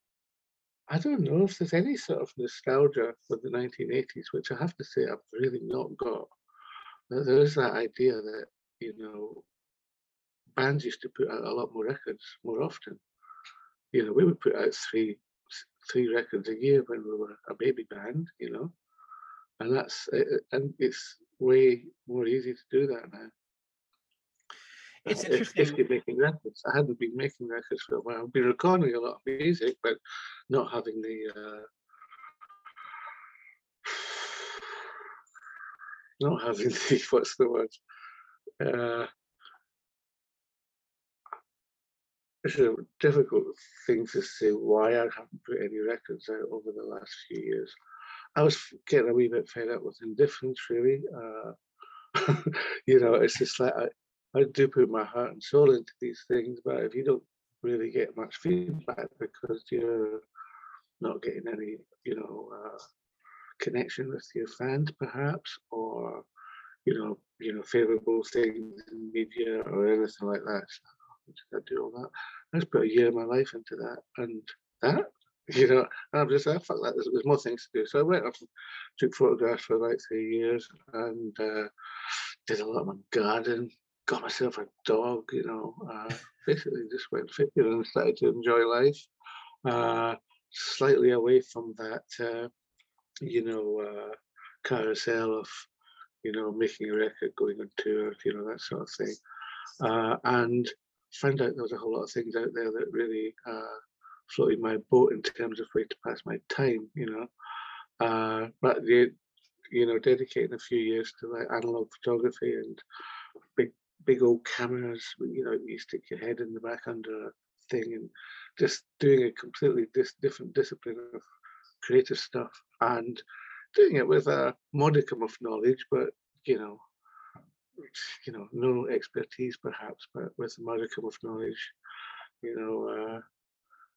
I don't know if there's any sort of nostalgia for the 1980s, which I have to say I've really not got. There is that idea that, you know, bands used to put out a lot more records more often. You know, we would put out three three records a year when we were a baby band, you know, and that's and it's way more easy to do that now. It's interesting. If, if making records, I hadn't been making records for a while. I've been recording a lot of music, but not having the uh, not having the what's the word uh, it's a difficult thing to say why I haven't put any records out over the last few years. I was getting a wee bit fed up with indifference, really. Uh, you know, it's just like I, I do put my heart and soul into these things, but if you don't really get much feedback because you're not getting any, you know, uh, connection with your fans, perhaps, or you know, you know, favorable things in media or anything like that. I do all that? I just put a year of my life into that, and that, you know, and I'm just, I felt like there's, there's more things to do. So I went off took photographs for like three years and uh, did a lot of my garden, got myself a dog, you know, uh, basically just went fishing and started to enjoy life. Uh, slightly away from that, uh, you know, uh, carousel of, you know, making a record, going on tour, you know, that sort of thing. Uh, and found out there was a whole lot of things out there that really uh, floated my boat in terms of way to pass my time, you know. Uh, but the, you know, dedicating a few years to like analog photography and big, big old cameras, you know, you stick your head in the back under a thing and just doing a completely dis- different discipline of creative stuff and doing it with a modicum of knowledge, but you know, you know, no expertise perhaps, but with a modicum of knowledge, you know, uh,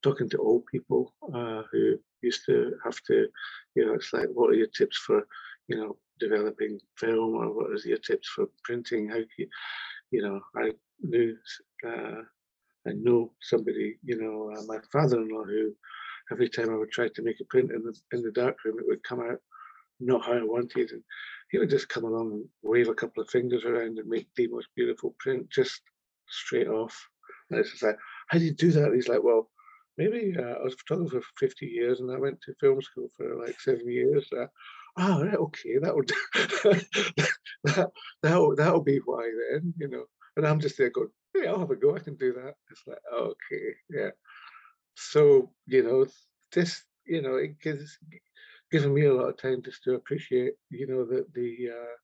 talking to old people uh, who used to have to, you know, it's like, what are your tips for, you know, developing film or what is your tips for printing? How you, you know, I knew, uh, I know somebody, you know, uh, my father-in-law who every time I would try to make a print in the in the darkroom, it would come out not how I wanted. And he would just come along and wave a couple of fingers around and make the most beautiful print just straight off. And it's just like, how do you do that? And he's like, well, maybe uh, I was a photographer for 50 years and I went to film school for like seven years. Uh, oh, right, okay, that would that that'll, that'll be why then, you know. And I'm just there going, hey, I'll have a go. I can do that. It's like, okay, yeah. So you know, this you know, it gives given me a lot of time just to appreciate, you know, that the uh,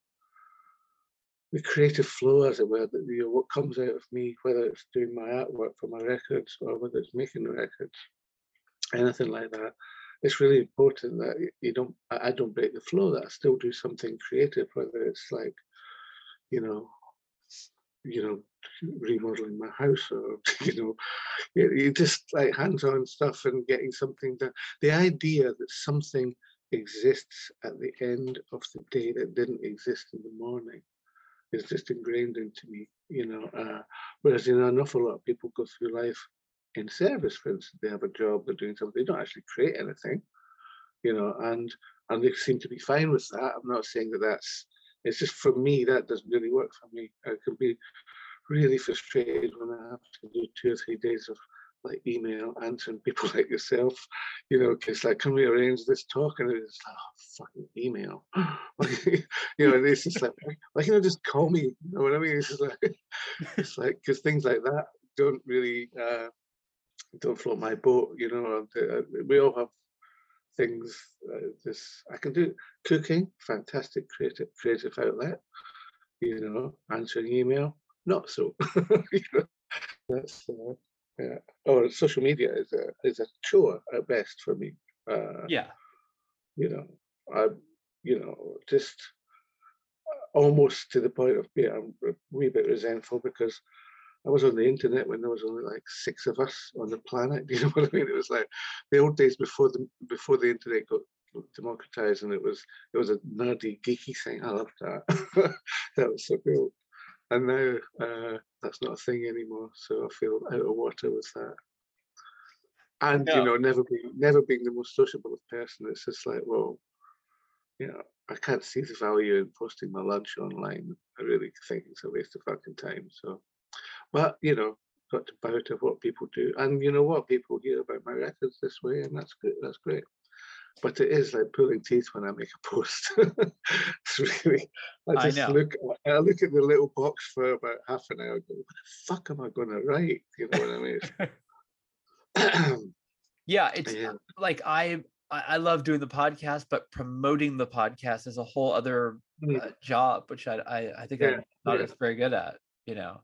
the creative flow, as it were, that you know, what comes out of me, whether it's doing my artwork for my records or whether it's making records, anything like that. It's really important that you don't. I don't break the flow. That I still do something creative, whether it's like, you know, you know, remodeling my house or you know, you just like hands-on stuff and getting something done. The idea that something exists at the end of the day that didn't exist in the morning is just ingrained into me, you know. Uh, whereas, you know, an awful lot of people go through life in service, for instance, they have a job, they're doing something, they don't actually create anything, you know, and and they seem to be fine with that. I'm not saying that that's it's just for me that doesn't really work for me. I can be really frustrated when I have to do two or three days of like email answering people like yourself, you know, because like, can we arrange this talk? And it's like, oh, fucking email. you know, and it's just like, like, you know, just call me. You know what I mean? It's just like, it's like, because things like that don't really, uh, don't float my boat, you know. Uh, we all have things. Uh, this I can do cooking, fantastic creative creative outlet. You know, answering email, not so. you know, that's uh, yeah. Or social media is a is a chore at best for me. Uh, yeah. You know, I, you know, just almost to the point of being a wee bit resentful because I was on the internet when there was only like six of us on the planet. You know what I mean? It was like the old days before the before the internet got democratized, and it was it was a nerdy, geeky thing. I loved that. that was so cool. And now uh, that's not a thing anymore. So I feel out of water with that. And you know, never being never being the most sociable person, it's just like, well, you know, I can't see the value in posting my lunch online. I really think it's a waste of fucking time. So but you know, got to bow to what people do, and you know what people hear about my records this way, and that's good. That's great. But it is like pulling teeth when I make a post. it's really, I just I look, I look at the little box for about half an hour. Go, what the fuck am I going to write? You know what I mean? yeah, it's yeah. like I I love doing the podcast, but promoting the podcast is a whole other mm. uh, job, which I I, I think yeah, I'm not yeah. very good at. You know.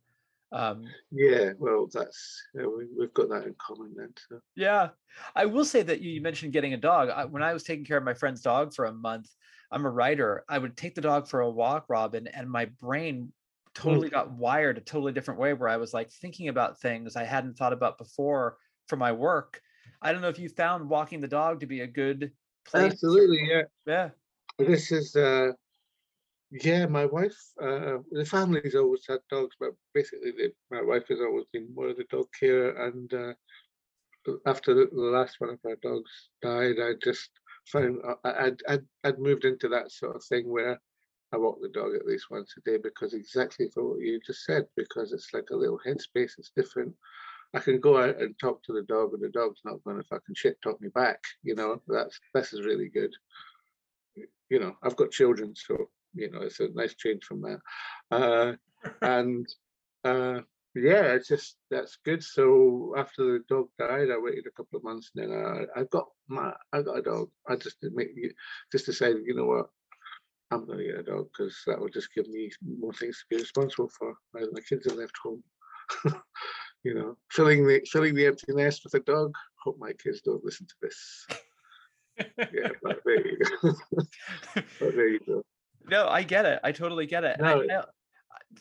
Um, yeah, well, that's yeah, we, have got that in common then. So. Yeah, I will say that you, you mentioned getting a dog. I, when I was taking care of my friend's dog for a month, I'm a writer. I would take the dog for a walk, Robin, and my brain totally mm. got wired a totally different way where I was like thinking about things I hadn't thought about before for my work. I don't know if you found walking the dog to be a good place. Absolutely, yeah. Yeah. This is uh yeah, my wife, uh, the family's always had dogs, but basically the, my wife has always been more of the dog carer. And uh, after the, the, last one of our dogs died, I just found uh, I, I'd, I'd, I'd moved into that sort of thing where I walk the dog at least once a day because exactly for what you just said, because it's like a little headspace, it's different. I can go out and talk to the dog, and the dog's not going to fucking shit talk me back. You know, that's this is really good. You know, I've got children, so you know, it's a nice change from that. Uh, and uh, yeah, it's just that's good. So after the dog died, I waited a couple of months, and then I, I got my I got a dog. I just make just decided, you know what, I'm going to get a dog because that would just give me more things to be responsible for. My, my kids are left home. you know, filling the filling the empty nest with a dog. Hope my kids don't listen to this. yeah, but there you go. but there you go no, I get it. I totally get it. No. I, I,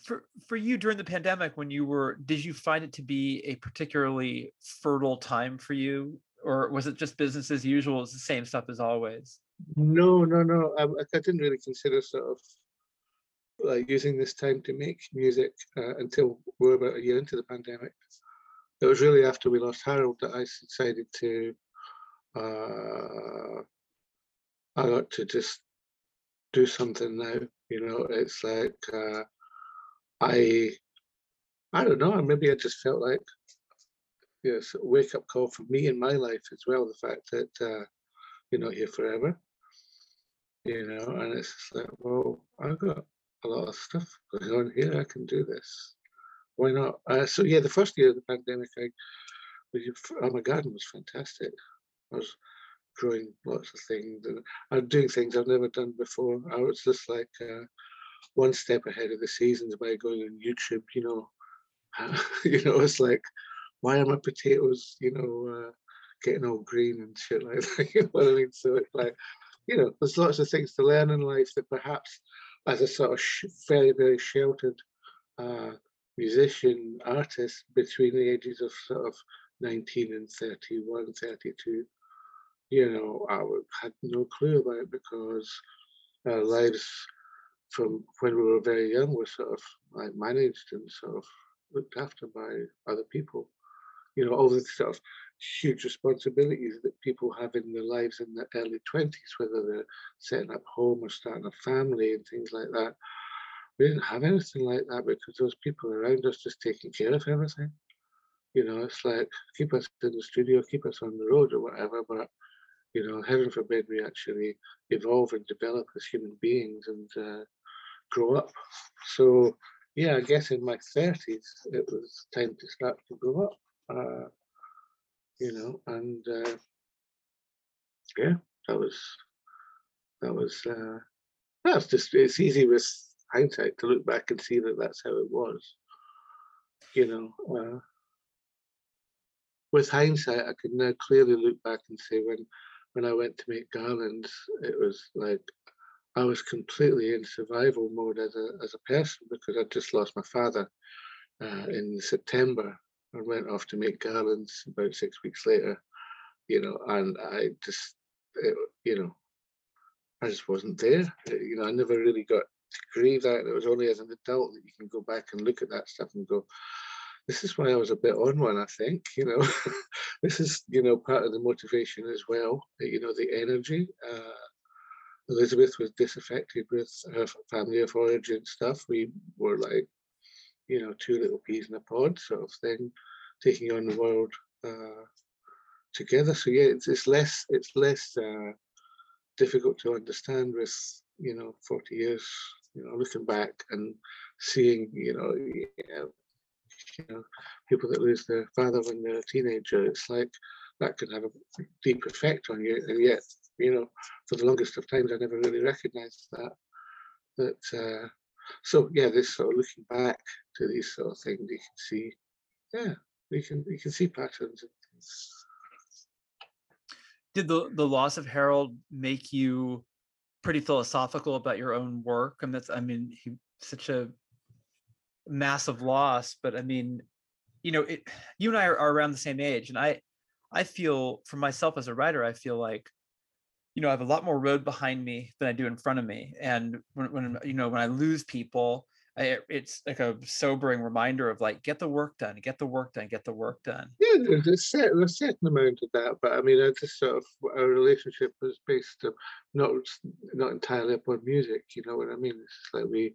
for for you during the pandemic, when you were, did you find it to be a particularly fertile time for you, or was it just business as usual? It's the same stuff as always. No, no, no. I, I didn't really consider sort of like using this time to make music uh, until we're about a year into the pandemic. It was really after we lost Harold that I decided to. Uh, I got to just do something now. You know, it's like uh, I, I don't know. Maybe I just felt like yes, wake up call for me in my life as well. The fact that uh, you're not here forever. You know, and it's like, well, I've got a lot of stuff going on here. I can do this. Why not? Uh, so yeah, the first year of the pandemic, I, oh, my garden was fantastic. I was growing lots of things and I'm doing things I've never done before. I was just like uh, one step ahead of the seasons by going on YouTube. You know, you know, it's like why are my potatoes, you know, uh, getting all green and shit like that. You know what I mean? So it's like, you know, there's lots of things to learn in life that perhaps as a sort of sh- very very sheltered uh, musician artist between the ages of sort of 19 and 31, 32 you know, I had no clue about it because uh, our lives from when we were very young were sort of like managed and sort of looked after by other people. You know, all the sort of huge responsibilities that people have in their lives in the early 20s, whether they're setting up home or starting a family and things like that. We didn't have anything like that because those people around us just taking care of everything. You know, it's like keep us in the studio, keep us on the road or whatever, but you know, heaven forbid we actually evolve and develop as human beings and uh, grow up. So yeah, I guess in my 30s it was time to start to grow up. Uh, you know, and uh, yeah, that was that was uh, that's just it's easy with hindsight to look back and see that that's how it was. You know, uh, with hindsight, I could now clearly look back and say when when I went to make garlands, it was like I was completely in survival mode as a as a person because I'd just lost my father uh, in September, I went off to make garlands about six weeks later, you know, and I just, it, you know, I just wasn't there. You know, I never really got to grieve that. It was only as an adult that you can go back and look at that stuff and go, this is why I was a bit on one, I think, you know. this is, you know, part of the motivation as well, you know, the energy. Uh, Elizabeth was disaffected with her family of origin stuff. We were like you know, two little peas in a pod sort of thing, taking on the world uh, together. So yeah, it's, it's less it's less uh, difficult to understand with you know 40 years, you know, looking back and seeing you know, you know, people that lose their father when they're a teenager. It's like that can have a deep effect on you, and yet you know, for the longest of times, I never really recognised that. That uh, so yeah, this sort of looking back to these sort of things, you can see, yeah, we can we can see patterns and things. Did the the loss of Harold make you pretty philosophical about your own work? And that's I mean, he such a massive loss, but I mean, you know, it, you and I are, are around the same age, and I I feel for myself as a writer, I feel like you know, I have a lot more road behind me than I do in front of me. And when, when you know, when I lose people, I, it's like a sobering reminder of like, get the work done, get the work done, get the work done. Yeah, there's a, set, there's a certain amount of that, but I mean, I just sort of our relationship was based um, not not entirely upon music. You know what I mean? It's like we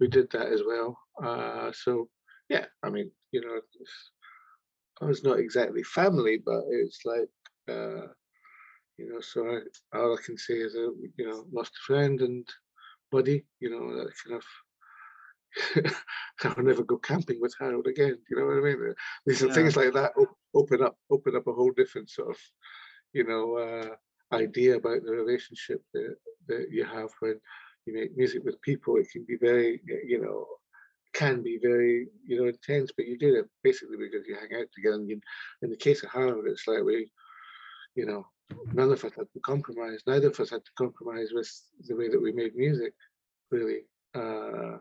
we did that as well. Uh, so yeah, I mean, you know, I was not exactly family, but it's like. Uh, you know, so I, all I can say is, a, you know, lost a friend and buddy, you know, that kind of, I'll never go camping with Harold again. You know what I mean? These yeah. things like that open up, open up a whole different sort of, you know, uh, idea about the relationship that, that you have when you make music with people. It can be very, you know, can be very, you know, intense, but you do it basically because you hang out together. And you, in the case of Harold, it's like we, you know, none of us had to compromise. Neither of us had to compromise with the way that we made music, really, because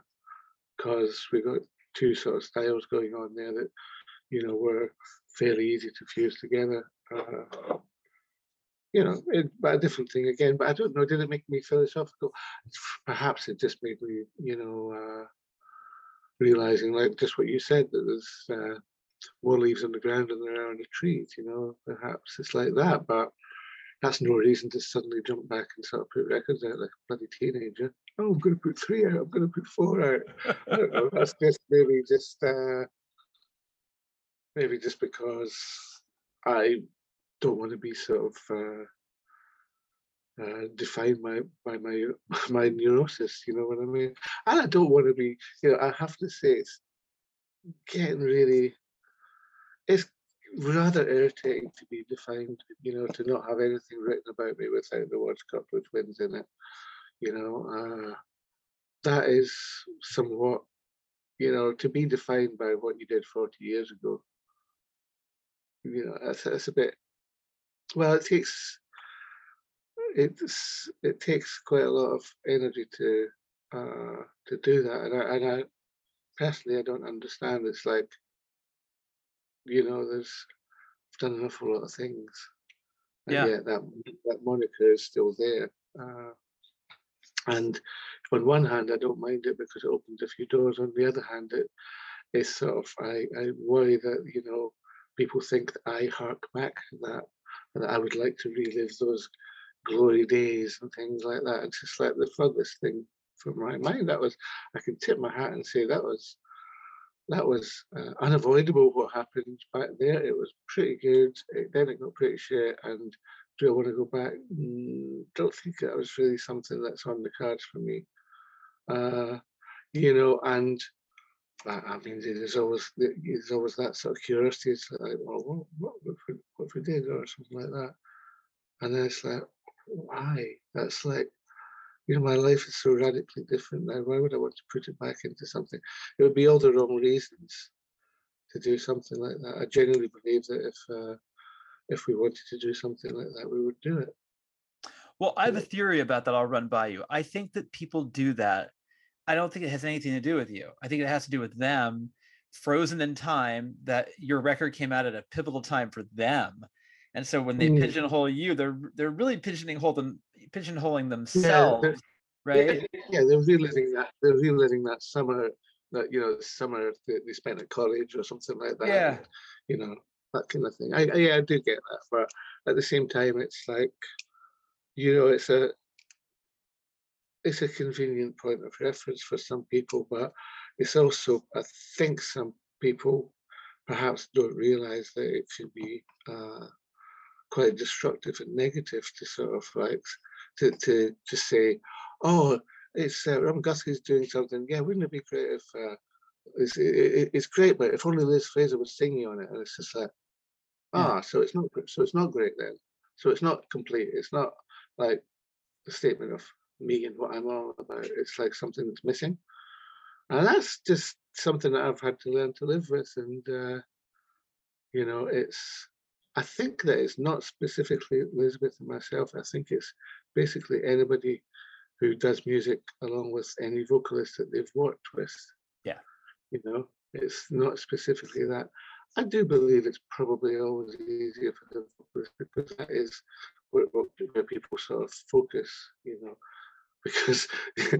uh, we got two sort of styles going on there that, you know, were fairly easy to fuse together. Uh, you know, it, but a different thing again. But I don't know. Did it make me philosophical? Perhaps it just made me, you know, uh, realizing like just what you said that there's uh, more leaves on the ground than there are on the trees. You know, perhaps it's like that. But that's no reason to suddenly jump back and sort of put records out like a bloody teenager. Oh, I'm going to put three out. I'm going to put four out. I don't know. That's just maybe just uh, maybe just because I don't want to be sort of uh, uh, defined by by my my neurosis. You know what I mean? And I don't want to be. You know, I have to say it's getting really. It's rather irritating to be defined, you know, to not have anything written about me without the words Cocteau Twins in it. You know, uh, that is somewhat, you know, to be defined by what you did 40 years ago. You know, that's, that's a bit, well, it takes, it's, it takes quite a lot of energy to, uh, to do that. And I, and I personally, I don't understand. It's like, you know, there's done an awful lot of things. And yeah. yet that that moniker is still there. Uh, and on one hand, I don't mind it because it opens a few doors. On the other hand, it is sort of I, I worry that you know people think that I hark back to that and I would like to relive those glory days and things like that. It's just like the furthest thing from my mind. That was I can tip my hat and say that was that was uh, unavoidable what happened back there. It was pretty good. It, then it got pretty shit. And do I want to go back? Mm, don't think that was really something that's on the cards for me. Uh, you know, and I mean, there's always there's always that sort of curiosity. It's like, well, what, what, if we, what if we did or something like that? And then it's like, why? That's like, you know, my life is so radically different now. Why would I want to put it back into something? It would be all the wrong reasons to do something like that. I genuinely believe that if uh, if we wanted to do something like that, we would do it. Well, I have a theory about that. I'll run by you. I think that people do that I don't think it has anything to do with you. I think it has to do with them, frozen in time, that your record came out at a pivotal time for them. And so when they mm. pigeonhole you, they're they're really pigeonholing them pigeonholing themselves, yeah, right? Yeah, they're reliving that. They're reliving that summer that you know summer that they spent at college or something like that. Yeah, you know that kind of thing. I, I yeah, I do get that, but at the same time, it's like you know, it's a it's a convenient point of reference for some people, but it's also, I think some people perhaps don't realize that it can be uh, quite destructive and negative to sort of like, to, to, to say, oh, it's uh, Guthrie's doing something. Yeah, wouldn't it be great if uh, it's, it, it's great, but if only Liz Fraser was singing on it, and it's just like, ah, yeah. so it's not so it's not great then. So it's not complete. It's not like a statement of me and what I'm all about. It's like something that's missing. And that's just something that I've had to learn to live with. And, uh, you know, it's, I think that it's not specifically Elizabeth and myself. I think it's basically anybody who does music along with any vocalist that they've worked with. Yeah. You know, it's not specifically that. I do believe it's probably always easier for the vocalist because that is where, where people sort of focus, you know because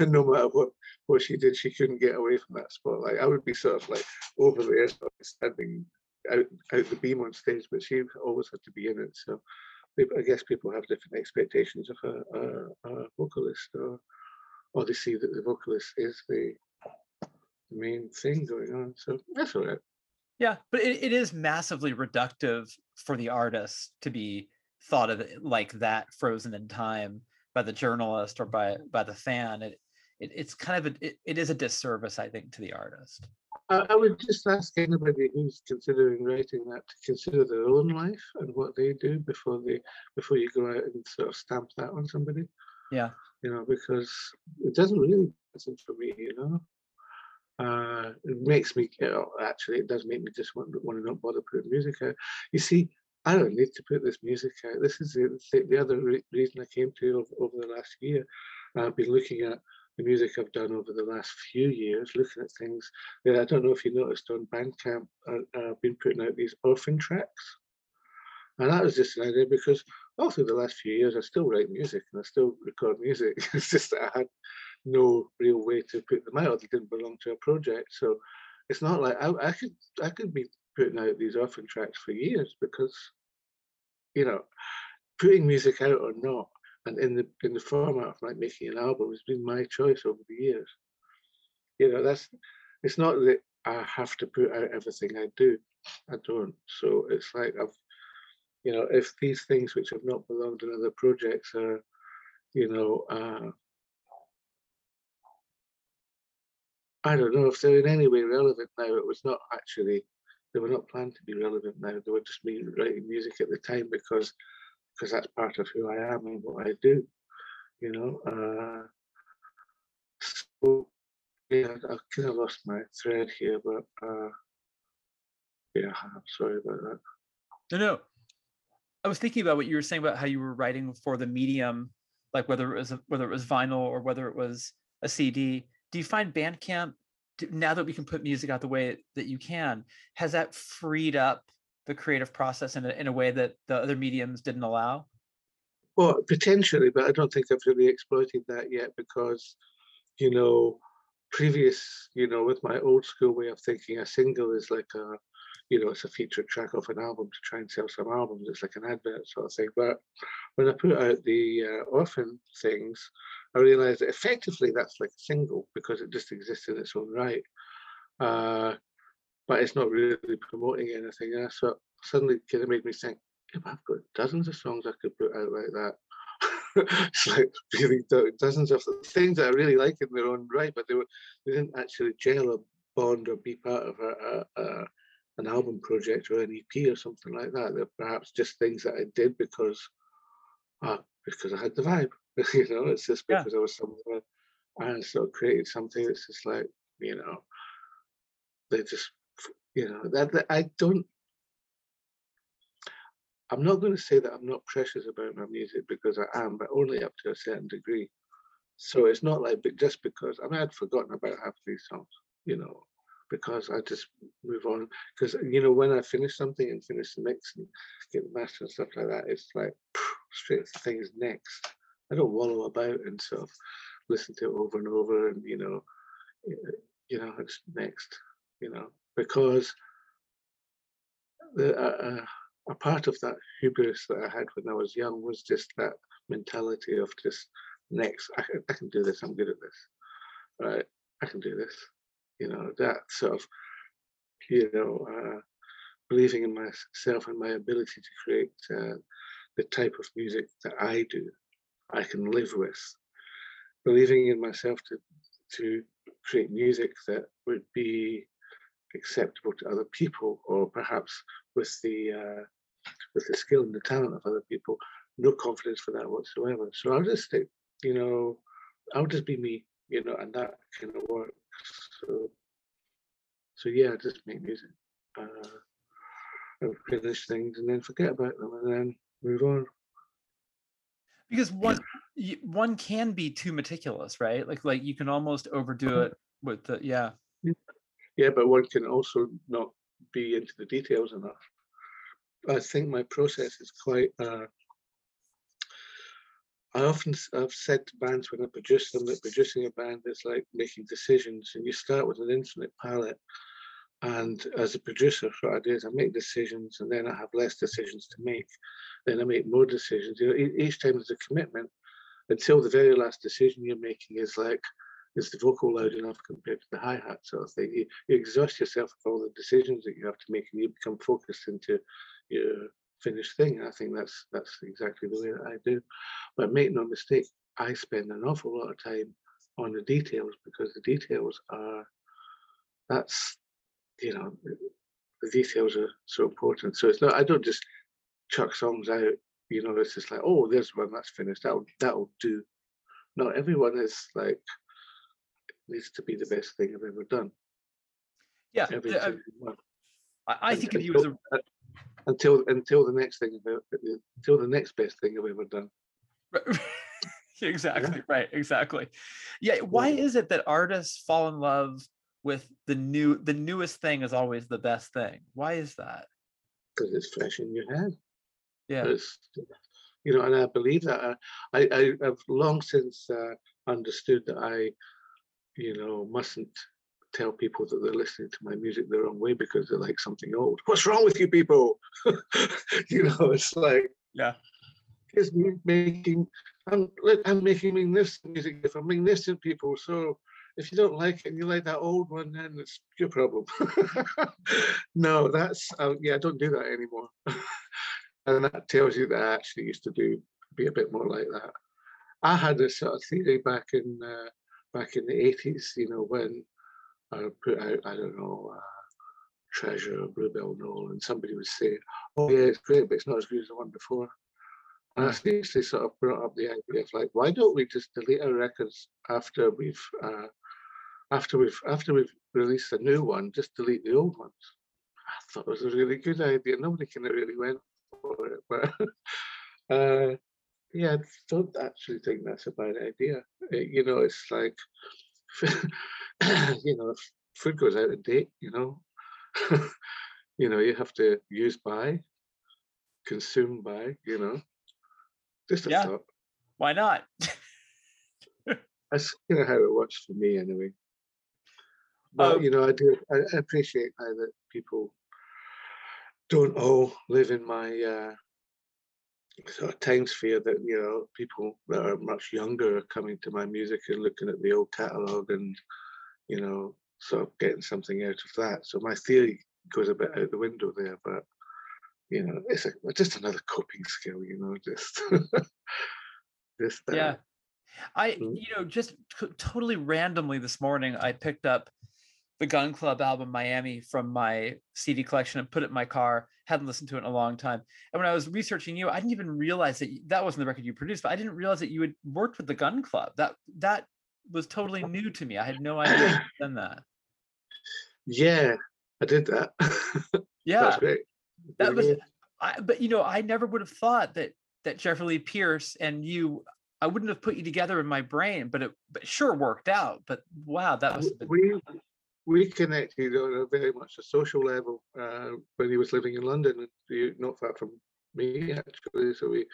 no matter what what she did, she couldn't get away from that spotlight. I would be sort of like over there, sort of standing out out the beam on stage, but she always had to be in it. So I guess people have different expectations of a, a, a vocalist, or or they see that the vocalist is the main thing going on. So that's all right. Yeah, but it, it is massively reductive for the artist to be thought of like that, frozen in time by the journalist or by by the fan it, it it's kind of a, it, it is a disservice i think to the artist I would just ask anybody who's considering writing that to consider their own life and what they do before they before you go out and sort of stamp that on somebody. Yeah. You know, because it doesn't really listen for me, you know. Uh, it makes me you know, actually it does make me just want, want to not bother putting music out. You see, I don't need to put this music out. This is the, the other re- reason I came to over, over the last year. I've been looking at the music I've done over the last few years, looking at things that I don't know if you noticed on Bandcamp, I, I've been putting out these orphan tracks. And that was just an idea because all through the last few years, I still write music and I still record music. it's just that I had no real way to put them out. They didn't belong to a project. So it's not like I, I could I could be putting out these orphan tracks for years because, you know, putting music out or not, and in the in the format of like making an album has been my choice over the years. You know, that's it's not that I have to put out everything I do. I don't. So it's like I've, you know, if these things which have not belonged in other projects are, you know, uh, I don't know if they're in any way relevant now. It was not actually they were not planned to be relevant now. They were just me writing music at the time because because that's part of who I am and what I do. You know. Uh, so yeah, I kind of lost my thread here, but uh, yeah, I'm sorry about that. No, no. I was thinking about what you were saying about how you were writing for the medium, like whether it was whether it was vinyl or whether it was a CD. Do you find Bandcamp now that we can put music out the way that you can, has that freed up the creative process in a, in a way that the other mediums didn't allow? Well, potentially, but I don't think I've really exploited that yet because, you know, previous, you know, with my old school way of thinking, a single is like a you know, it's a featured track off an album to try and sell some albums. It's like an advert sort of thing. But when I put out the uh, Orphan things, I realized that effectively that's like a single because it just exists in its own right. Uh, but it's not really promoting anything. And so suddenly kind of made me think, if I've got dozens of songs I could put out like that. it's like really dozens of things that I really like in their own right, but they were they didn't actually gel or bond or be part of a, a, a an album project or an EP or something like that. They're perhaps just things that I did because uh, because I had the vibe. you know, it's just because yeah. I was somewhere and sort of created something that's just like, you know, they just you know, that, that I don't I'm not going to say that I'm not precious about my music because I am, but only up to a certain degree. So it's not like just because I mean I'd forgotten about half these songs, you know, because I just move on. Because you know, when I finish something and finish the mix and get the master and stuff like that, it's like straight to things next. I don't wallow about and sort of listen to it over and over and you know, you know, it's next, you know, because the uh, a part of that hubris that I had when I was young was just that mentality of just next, I, I can do this, I'm good at this, right? I can do this, you know, that sort of, you know, uh, believing in myself and my ability to create uh, the type of music that I do, I can live with. Believing in myself to to create music that would be acceptable to other people, or perhaps with the uh, with the skill and the talent of other people. No confidence for that whatsoever. So I'll just stick, you know, I'll just be me, you know, and that kind of works. So, so yeah, just make music, uh, finish things, and then forget about them, and then move on. Because one one can be too meticulous, right? Like like you can almost overdo uh-huh. it with the yeah. Yeah, but one can also not be into the details enough. I think my process is quite. Uh, I often I've said to bands when I produce them that producing a band is like making decisions, and you start with an infinite palette. And as a producer, what I do is I make decisions, and then I have less decisions to make. Then I make more decisions. You know, each time there's a commitment until the very last decision you're making is like is the vocal loud enough compared to the hi-hat sort of thing you, you exhaust yourself with all the decisions that you have to make and you become focused into your finished thing. And I think that's that's exactly the way that I do. But make no mistake, I spend an awful lot of time on the details because the details are that's you know the details are so important. So it's not I don't just chuck songs out. You know, it's just like oh, there's one that's finished. That'll that'll do. Not everyone is like needs to be the best thing I've ever done. Yeah, I, I, think of you as a uh, until until the next thing until the next best thing I've ever done. exactly yeah. right. Exactly. Yeah. Why is it that artists fall in love with the new the newest thing is always the best thing? Why is that? Because it's fresh in your head. Yeah. It's, you know, and I believe that. Uh, I, I have long since uh, understood that I, you know, mustn't tell people that they're listening to my music the wrong way because they're like something old. What's wrong with you people? you know, it's like yeah, it's making I'm I'm making this music if I'm making this to people. So if you don't like it and you like that old one, then it's your problem. no, that's uh, yeah, I don't do that anymore. and that tells you that I actually used to do be a bit more like that. I had this sort of theory back in uh, back in the 80s, you know, when I put out, I don't know, uh, Treasure, Blue Bell Knoll, and somebody would say, oh yeah, it's great, but it's not as good as the one before. And I they sort of brought up the idea of like, why don't we just delete our records after we've uh, after we've after we've released a new one, just delete the old ones. I thought it was a really good idea. Nobody kind of really went for it, but uh, yeah, I don't actually think that's a bad idea. It, you know, it's like you know, if food goes out of date, you know, you know, you have to use by, consume by, you know. Just a yeah. thought. Why not? That's you know how it works for me anyway. But um, you know, I do I, appreciate how that people don't all live in my uh, sort of time sphere that you know people that are much younger are coming to my music and looking at the old catalog and you know sort of getting something out of that. So my theory goes a bit out the window there, but you know it's a, just another coping skill. You know, just just uh, yeah. I mm. you know just t- totally randomly this morning I picked up the Gun Club album Miami from my CD collection and put it in my car. Hadn't listened to it in a long time. And when I was researching you, I didn't even realize that that wasn't the record you produced, but I didn't realize that you had worked with the Gun Club. That that was totally new to me. I had no idea you done that. Yeah, I did that. Yeah, that's great. That was, I, but you know, I never would have thought that that Jeffrey Lee Pierce and you I wouldn't have put you together in my brain, but it but sure worked out. But wow, that was we we connected on a very much a social level uh, when he was living in London, not far from me actually. So we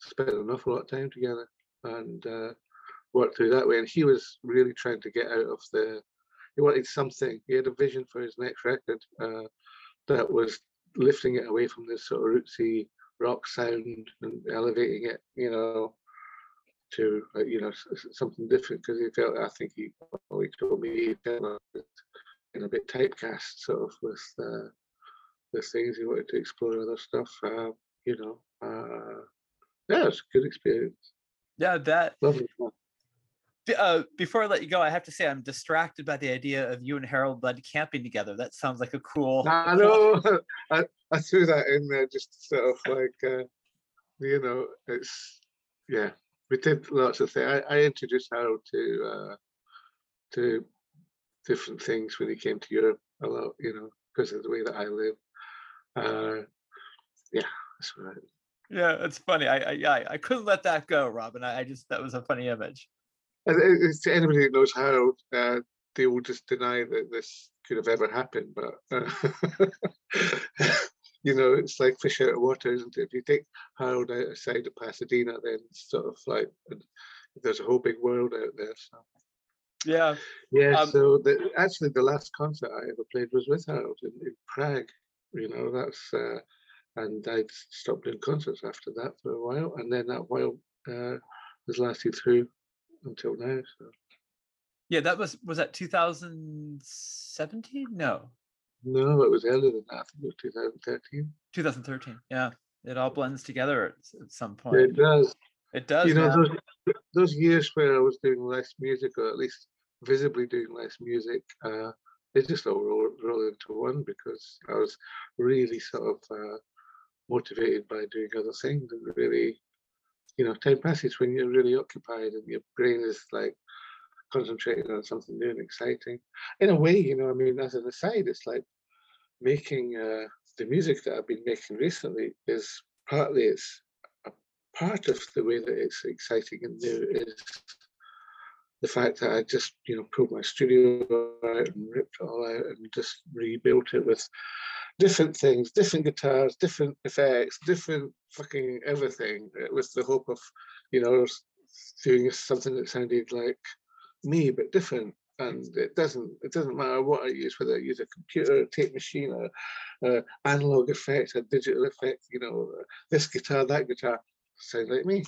spent an awful lot of time together and uh, worked through that way. And he was really trying to get out of the. He wanted something. He had a vision for his next record uh, that was lifting it away from this sort of rootsy rock sound and elevating it, you know, to uh, you know something different because he felt I think he, well, he told me he felt in a bit typecast sort of with uh, the things he wanted to explore other stuff. Uh, you know, uh, yeah, it's a good experience. Yeah, that lovely. Uh, before I let you go, I have to say I'm distracted by the idea of you and Harold Budd camping together. That sounds like a cool. I know. I, I threw that in there just sort of like, uh, you know, it's yeah, we did lots of things. I, I introduced Harold to uh, to different things when he came to Europe a lot, you know, because of the way that I live. Uh, yeah, that's right. Yeah, it's funny. I I I couldn't let that go, Robin. I, I just that was a funny image. It's, to anybody that knows Harold, uh, they will just deny that this could have ever happened. But uh, you know, it's like fish out of water, isn't it? If you take Harold outside of Pasadena, then it's sort of like there's a whole big world out there. So. Yeah. Yeah. Um, so the, actually, the last concert I ever played was with Harold in, in Prague. You know, that's uh, and I'd stopped doing concerts after that for a while, and then that while uh, has lasted through until now. So. Yeah, that was was that 2017? No. No, it was earlier than that. I think it was 2013. 2013. Yeah, it all blends together at, at some point. It does. It does. You know, those, those years where I was doing less music, or at least visibly doing less music, uh, they just all roll, roll into one because I was really sort of uh, motivated by doing other things and really, you know, time passes when you're really occupied and your brain is like concentrating on something new and exciting. In a way, you know, I mean, as an aside, it's like making uh, the music that I've been making recently is partly it's a part of the way that it's exciting and new is the fact that I just, you know, pulled my studio out and ripped it all out and just rebuilt it with different things, different guitars, different effects, different fucking everything, uh, with the hope of, you know, doing something that sounded like me but different and it doesn't it doesn't matter what I use, whether I use a computer, a tape machine, a, a analog effect, a digital effect, you know, this guitar, that guitar sound like me,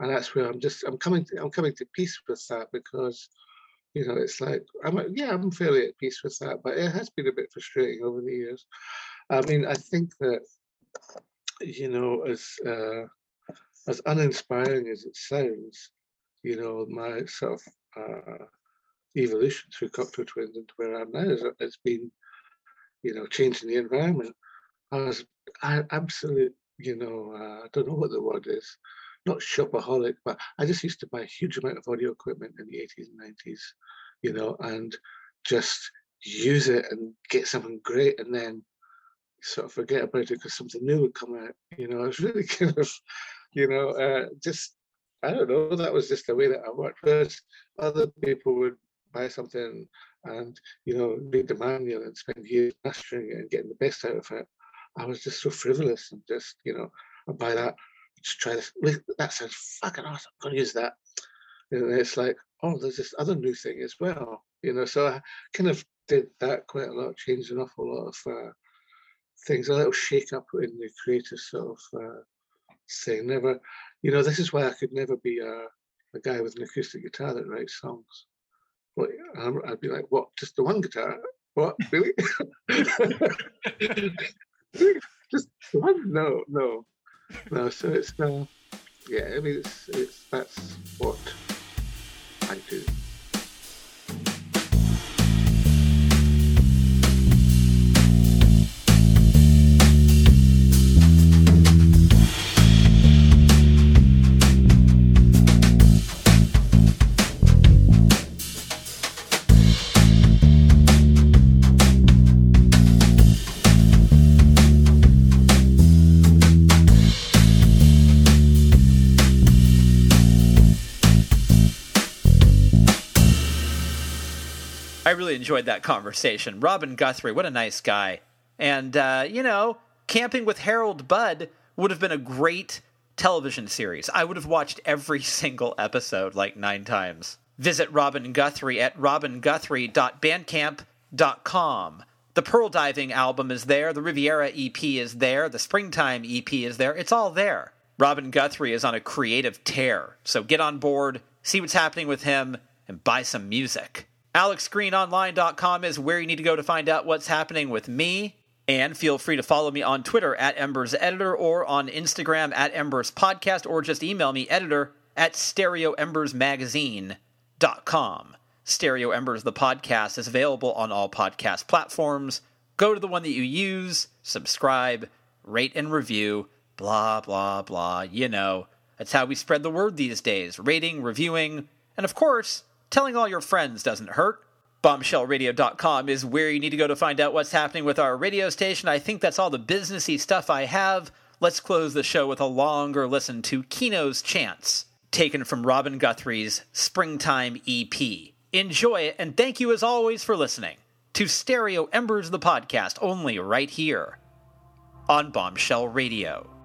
and that's where I'm just I'm coming to, I'm coming to peace with that because you know it's like I'm yeah I'm fairly at peace with that, but it has been a bit frustrating over the years. I mean I think that you know as uh, as uninspiring as it sounds, you know my sort of uh, evolution through Cocteau Twins into where I am now. It's been, you know, changing the environment. I was absolute, you know, uh, I don't know what the word is, not shopaholic, but I just used to buy a huge amount of audio equipment in the 80s and 90s, you know, and just use it and get something great and then sort of forget about it because something new would come out. You know, I was really kind of, you know, uh, just I don't know, that was just the way that I worked. Whereas other people would buy something and, you know, read the manual and spend years mastering it and getting the best out of it. I was just so frivolous and just, you know, I buy that, just try this. That sounds fucking awesome. I'm gonna use that. And it's like, oh, there's this other new thing as well. You know, so I kind of did that quite a lot, changed an awful lot of uh, things, a little shake up in the creative sort of uh, thing. Never, you know, this is why I could never be a, a guy with an acoustic guitar that writes songs. What um, I'd be like, what? Just the one guitar? What really? just one? No, no, no. So it's no. Yeah, I mean, it's it's that's what I do. Enjoyed that conversation. Robin Guthrie, what a nice guy. And, uh, you know, Camping with Harold Budd would have been a great television series. I would have watched every single episode like nine times. Visit Robin Guthrie at robinguthrie.bandcamp.com. The Pearldiving album is there, the Riviera EP is there, the Springtime EP is there. It's all there. Robin Guthrie is on a creative tear, so get on board, see what's happening with him, and buy some music. AlexGreenOnline.com is where you need to go to find out what's happening with me. And feel free to follow me on Twitter at Embers Editor or on Instagram at Embers Podcast or just email me editor at StereoEmbersMagazine.com. Stereo Embers, the podcast, is available on all podcast platforms. Go to the one that you use, subscribe, rate and review, blah, blah, blah. You know, that's how we spread the word these days rating, reviewing, and of course, telling all your friends doesn't hurt. Bombshellradio.com is where you need to go to find out what's happening with our radio station. I think that's all the businessy stuff I have. Let's close the show with a longer listen to Kino's Chance, taken from Robin Guthrie's Springtime EP. Enjoy it, and thank you as always for listening to Stereo Embers, the podcast, only right here on Bombshell Radio.